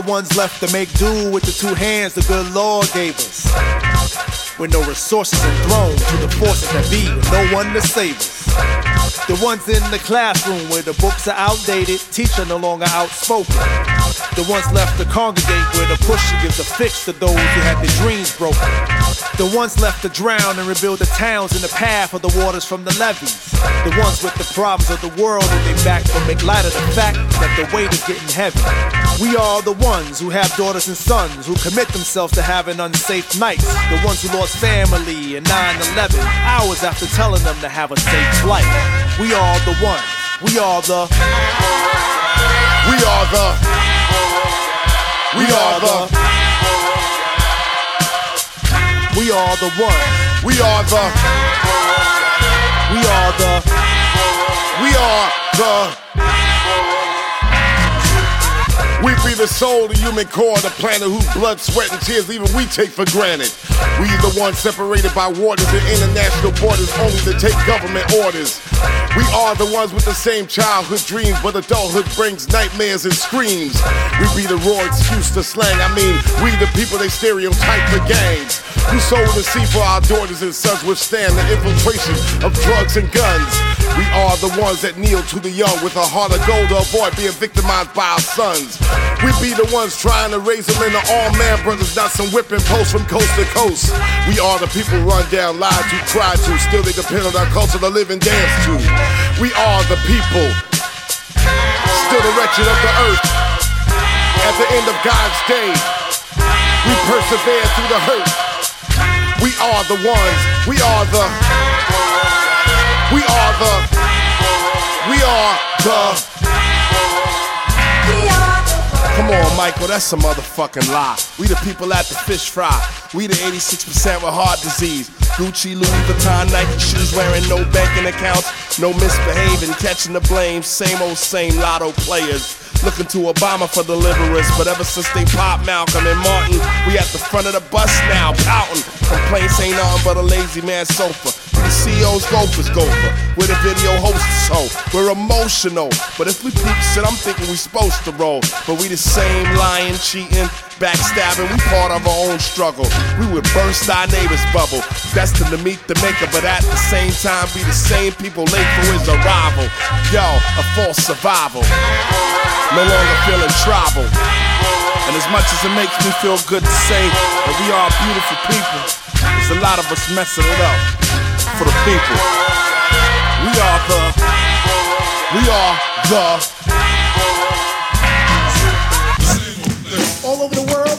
ones left to make do with the two hands the good Lord gave us. With no resources and thrown to the forces that be, with no one to save us. The ones in the classroom where the books are outdated, teacher no longer outspoken. The ones left to congregate where the pusher gives a fix to those who had their dreams broken. The ones left to drown and rebuild the towns in the path of the waters from the levees. The ones with the problems of the world on their back but make light of the fact that the weight is getting heavy. We are the ones who have daughters and sons who commit themselves to having unsafe nights. The ones who lost family in 9-11 hours after telling them to have a safe flight. We are the ones. We are the. We are the. We are the. We are the ones. We are the. We are the. We are the. We be the soul, the human core, the planet whose blood, sweat, and tears even we take for granted. We the ones separated by waters and international borders only to take government orders. We are the ones with the same childhood dreams, but adulthood brings nightmares and screams. We be the raw excuse to slang. I mean, we the people they stereotype for gangs. Who sold the sea for our daughters and sons withstand the infiltration of drugs and guns. We are the ones that kneel to the young with a heart of gold to avoid being victimized by our sons. We be the ones trying to raise them in into all man brothers, not some whipping posts from coast to coast. We are the people run down, lied to, cried to, still they depend on our culture to live and dance to. We are the people, still the wretched of the earth. At the end of God's day, we persevere through the hurt. We are the ones, we are the, we are the, we are the. Come on, Michael, that's a motherfucking lie. We the people at the fish fry. We the 86% with heart disease. Gucci, Louis Vuitton, Nike shoes, wearing no banking accounts, no misbehaving, catching the blame. Same old same lotto players. Looking to Obama for deliverance, but ever since they popped Malcolm and Martin, we at the front of the bus now, pouting. Complaints ain't nothing but a lazy man sofa. The CEO's gophers gopher. We're the video hosts, so we're emotional. But if we peep shit, I'm thinking we supposed to roll. But we the same lying, cheating, backstabbing. We part of our own struggle. We would burst our neighbor's bubble, destined to meet the maker, but at the same time be the same people late for his arrival. Yo, a false survival. No longer feeling tribal. And as much as it makes me feel good to say that we are beautiful people, there's a lot of us messing it up for the people. We are the, we are the. All over the world.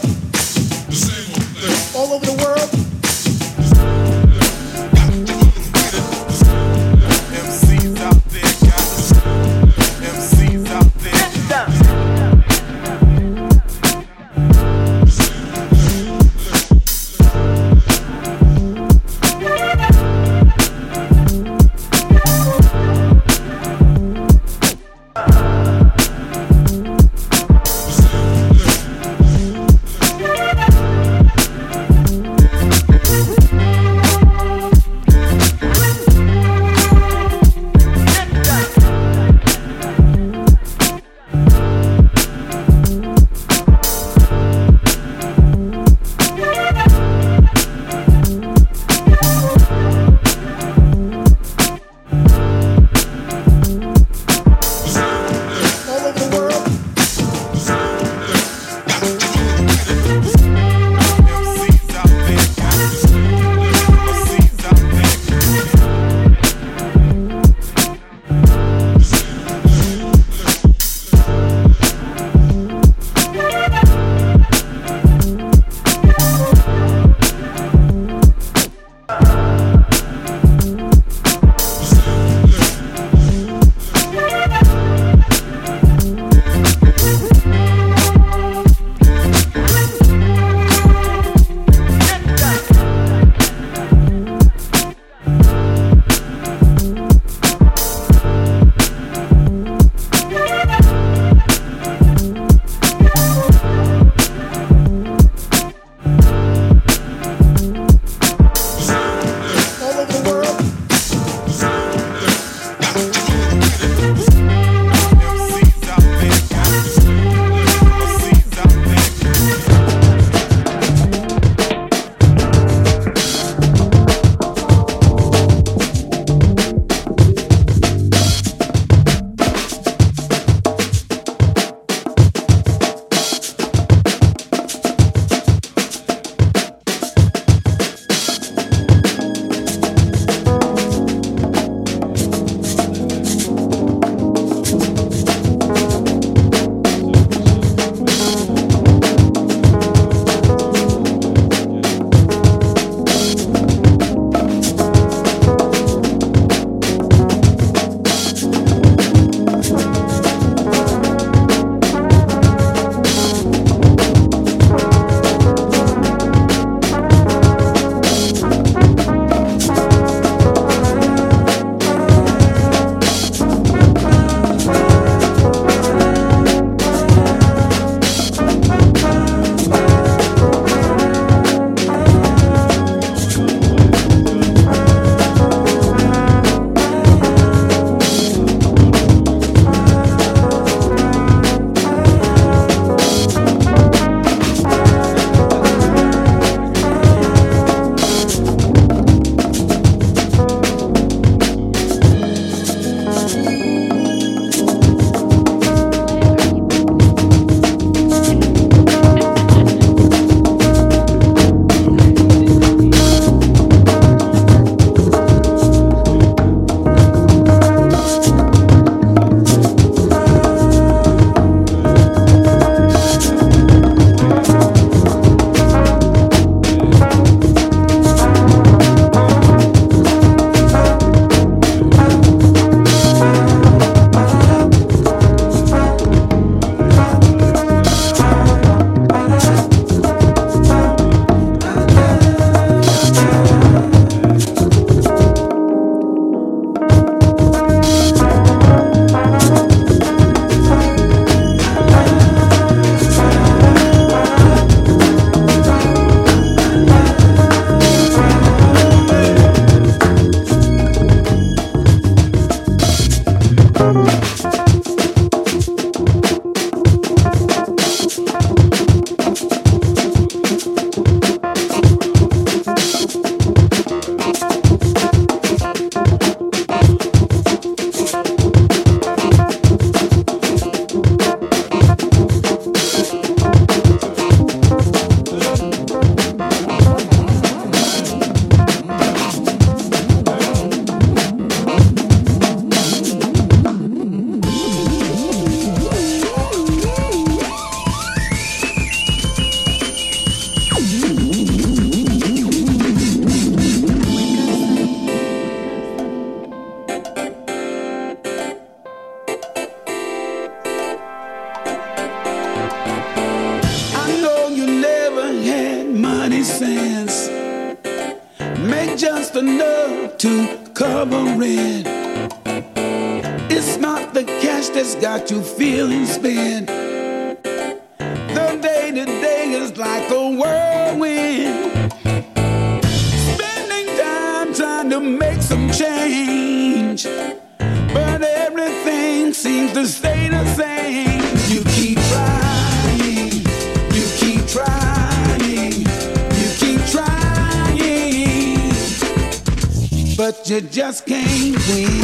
just can't win.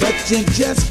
But you just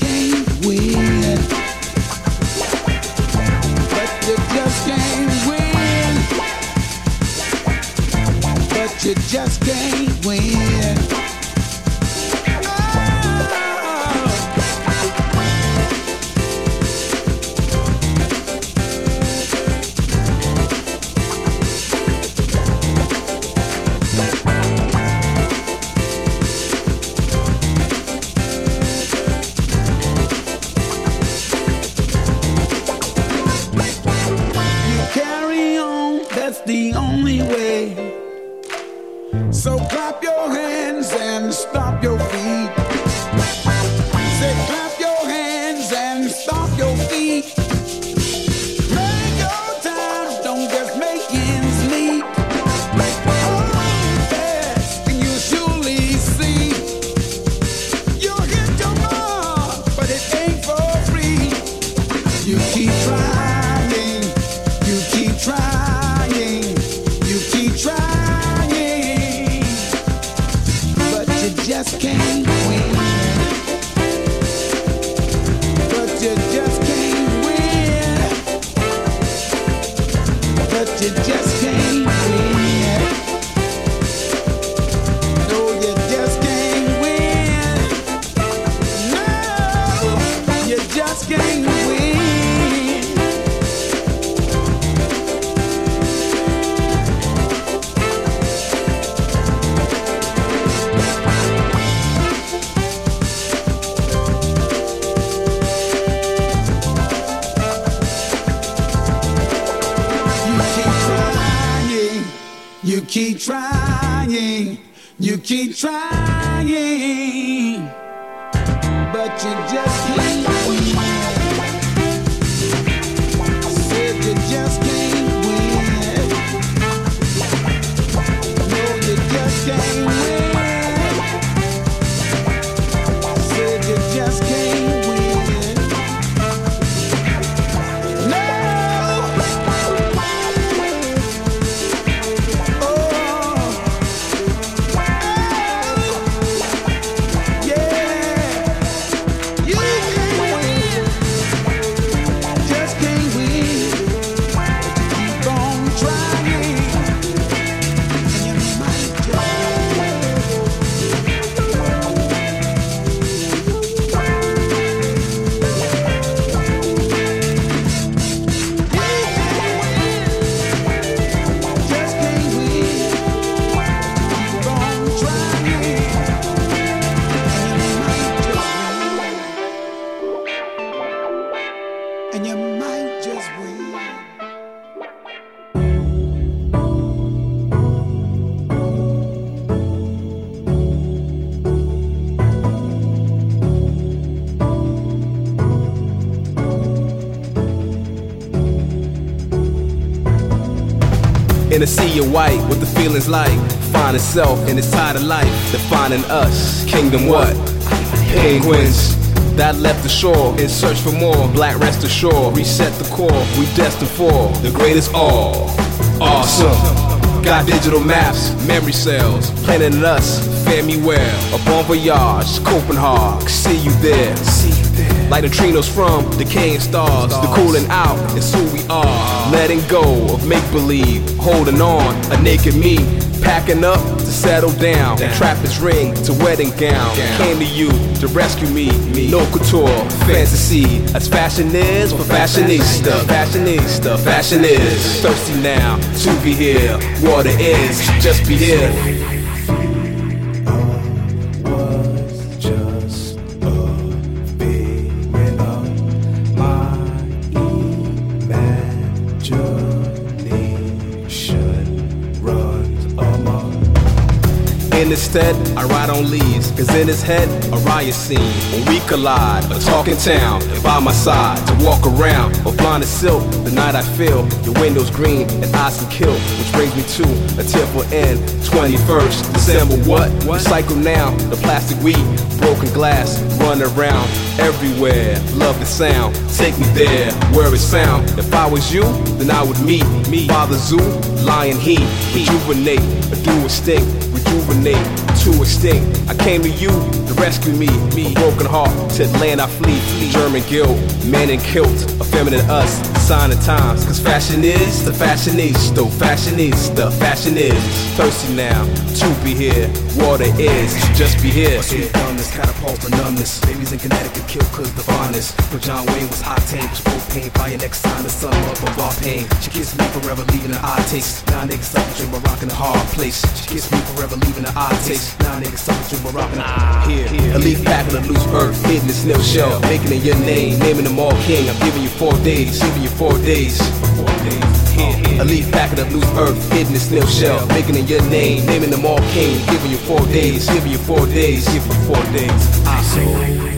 You keep trying, you keep trying, but you just be white, what the feeling's like. Find itself in its tide of life, defining us. Kingdom what? Penguins. That left the shore in search for more. Black rest ashore, reset the core. We destined for the greatest all. Awesome. Got digital maps, memory cells, planning us, fare me well. A bon voyage, Copenhagen, see you there. See you there. Like the trinos from decaying stars. The cooling out is who we are. Letting go of make believe. Holding on, a naked me. Packing up to settle down. Trappers ring to wedding gown. Came to you to rescue me. No couture, fantasy. As fashion is for fashionista. Fashionista, fashion is. Thirsty now to be here. Water is, just be here. Instead, I ride on leaves, cause in his head, a riot scene. When we collide, a talking town, by my side, to walk around, or blind as silk, the night I feel, your windows green, and eyes can kill, which brings me to a tearful end, 21st December, what? what? Recycle now, the plastic weed, broken glass, run around, everywhere, love the sound, take me there, where it's sound, if I was you, then I would meet, me, Father Zoo, Lion Heat, rejuvenate, a dual instinct, rejuvenate to extinct. I came to you to rescue me. Me, a broken heart to land I flee. German guilt, man in kilt, a feminine us, sign of times. Cause fashion is the fashionista, fashion is the fashion is. Thirsty now to be here, water is just be here. Sweet numbness, catapult for numbness. Babies in Connecticut kill cause the finest. But John Wayne was hot tank, was propane. Fire next time the sun up of our pain. She kissed me forever, leaving an odd taste. Now niggas suffering, Morocco in a hard place. She kissed me forever, leaving an odd taste. Now niggas suffering, Morocco in a here. A leaf pack of the loose earth, hidden in snail shell. Making it your name, naming them all king. I'm giving you four days, giving you four days. A leaf pack of loose earth, hidden in snail shell. Making it your name, naming them all king. Giving you four days, giving you four days, giving you four days. I say.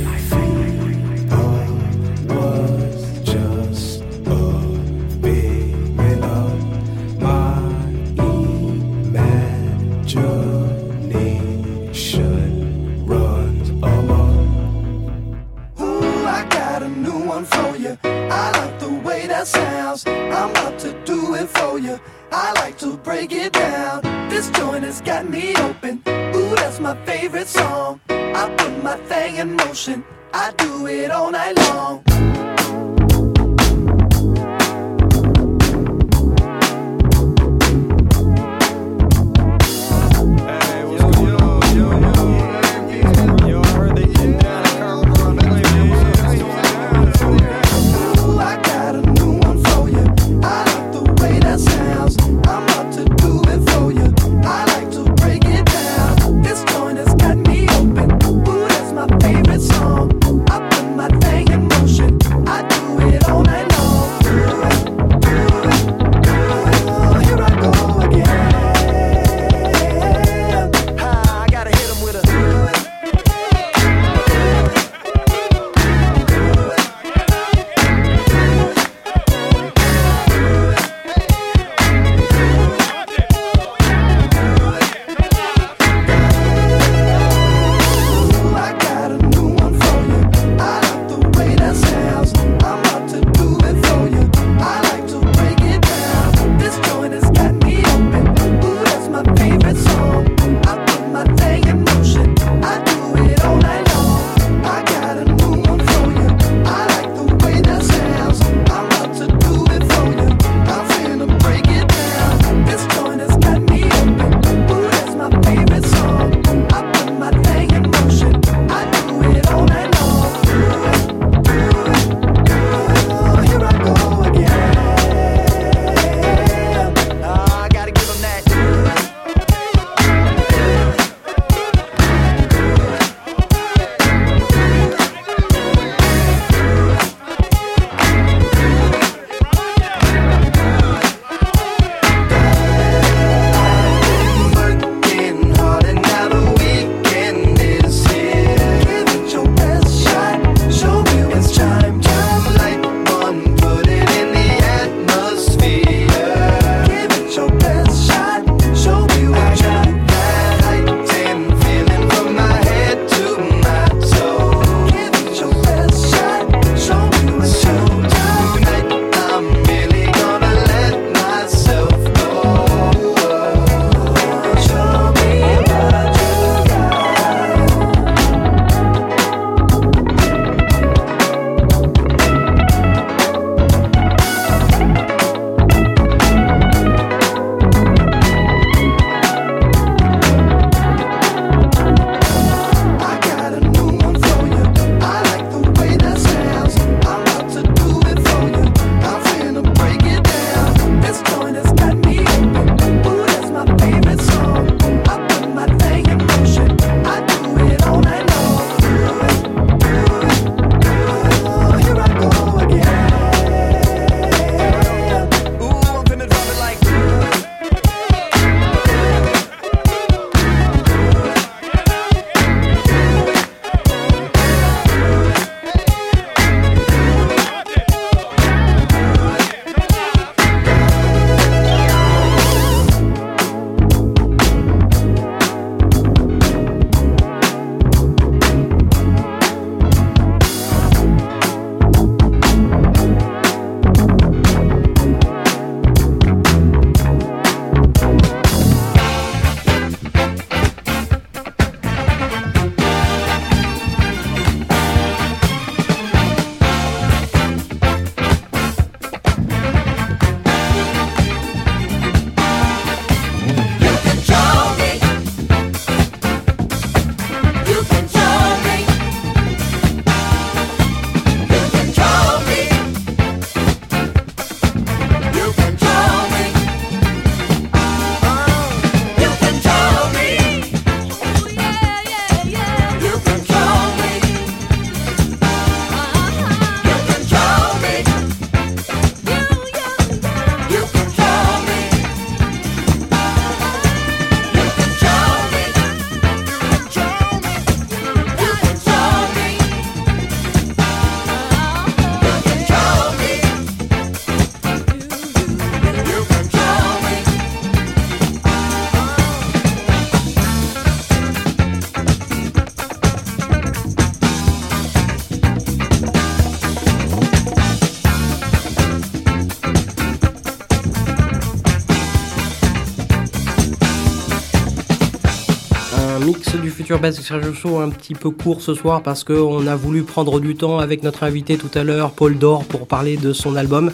Future Basics Radio Show un petit peu court ce soir parce qu'on a voulu prendre du temps avec notre invité tout à l'heure, Paul Dor, pour parler de son album.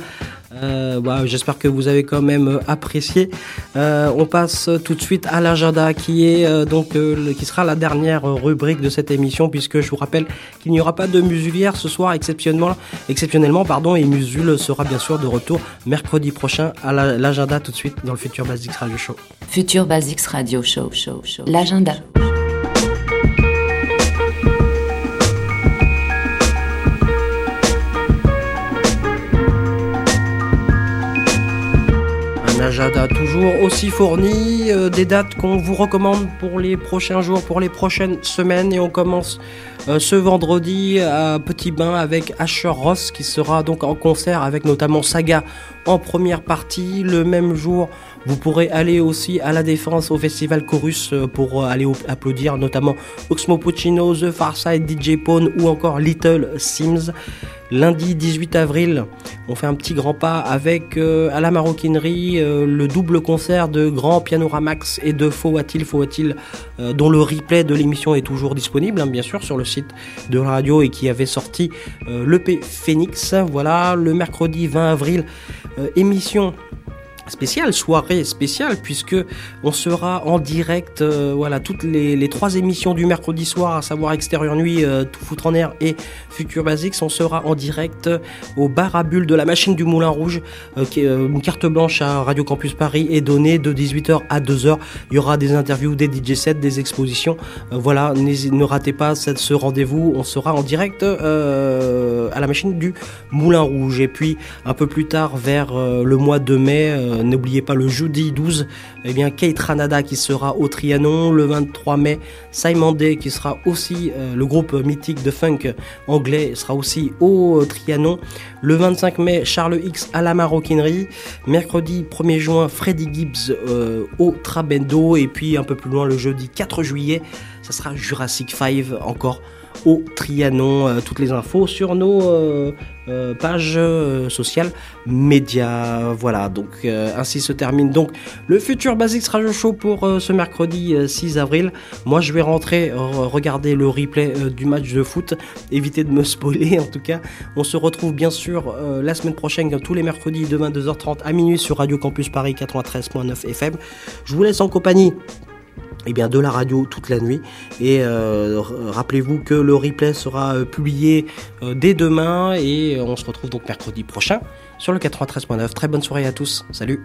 Euh, bah, J'espère que vous avez quand même apprécié. Euh, on passe tout de suite à l'agenda qui est euh, donc qui sera la dernière rubrique de cette émission puisque je vous rappelle qu'il n'y aura pas de musulière ce soir exceptionnellement, exceptionnellement pardon et Musul sera bien sûr de retour mercredi prochain à la- l'agenda tout de suite dans le Future Basics Radio Show. Future Basics Radio Show. show, show. L'agenda. Un agenda toujours aussi fourni, euh, des dates qu'on vous recommande pour les prochains jours, pour les prochaines semaines. Et on commence euh, ce vendredi à Petit Bain avec Asher Ross qui sera donc en concert avec notamment Saga en première partie. Le même jour, vous pourrez aller aussi à la Défense au Festival Chorus euh, pour euh, aller au- applaudir notamment Oxmo Puccino, The Farside, DJ Pone ou encore Little Sims. Lundi 18 avril, on fait un petit grand pas avec euh, à la maroquinerie le double concert de Grand Pianora Max et de a-t-il, euh, dont le replay de l'émission est toujours disponible, hein, bien sûr, sur le site de la radio et qui avait sorti l'EP Phoenix. Voilà, le mercredi 20 avril, émission spéciale, soirée spéciale, puisque on sera en direct, euh, voilà, toutes les, trois émissions du mercredi soir, à savoir Extérieur Nuit, euh, Tout Foutre en Air et Future Basics, on sera en direct au bar à bulles de la machine du Moulin Rouge, euh, qui une carte blanche à Radio Campus Paris est donnée de 18h à 2h. Il y aura des interviews, des DJ sets, des expositions. Voilà, ne ratez pas ce rendez-vous, on sera en direct à la machine du Moulin Rouge. Et puis, un peu plus tard, vers le mois de mai, euh, n'oubliez pas le jeudi 12, eh bien, Kate Ranada qui sera au Trianon. Le 23 mai, Simon Day qui sera aussi, euh, le groupe mythique de funk anglais sera aussi au euh, Trianon. Le 25 mai, Charles X à la maroquinerie. Mercredi 1er juin, Freddy Gibbs au Trabendo. Et puis un peu plus loin, le jeudi 4 juillet, ça sera Jurassic 5 encore au Trianon. Euh, toutes les infos sur nos euh, euh, pages sociales médias. Voilà, donc ainsi se termine donc le futur Basics Radio Show pour ce mercredi euh, 6 avril. Moi je vais rentrer regarder le replay du match de foot, éviter de me spoiler en tout cas. On se retrouve bien sûr la semaine prochaine tous les mercredis de 22h30 à minuit sur Radio Campus Paris 93.9 FM. Je vous laisse en compagnie eh bien, de la radio toute la nuit. Et euh, rappelez-vous que le replay sera euh, publié euh, dès demain et on se retrouve donc mercredi prochain sur le 93.9. Très bonne soirée à tous. Salut.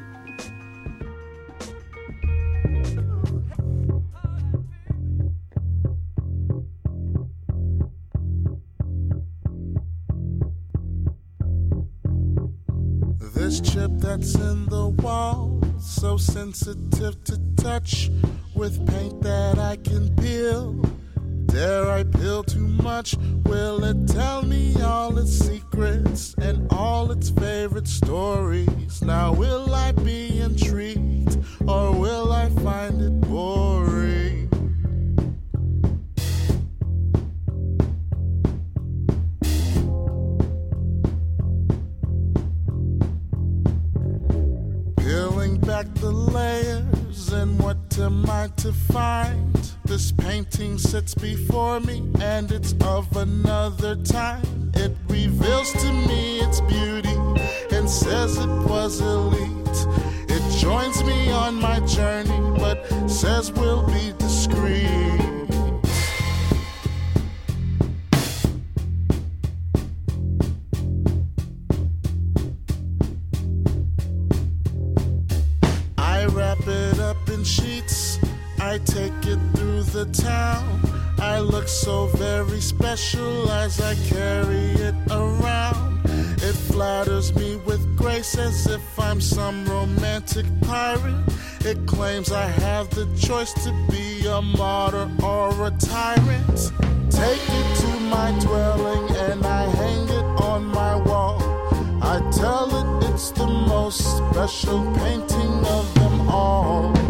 With paint that I can peel. Dare I peel too much? Will it tell me all its secrets and all its favorite stories? Now, will I be intrigued or will I find it boring? Peeling back the layers, and what am I to find? This painting sits before me, and it's of another time. It reveals to me its beauty and says it was elite. It joins me on my journey, but says we'll be discreet. In sheets. I take it through the town. I look so very special as I carry it around. It flatters me with grace as if I'm some romantic pirate. It claims I have the choice to be a martyr or a tyrant. Take it to my dwelling and I hang it on my wall. I tell it it's the most special painting of them all.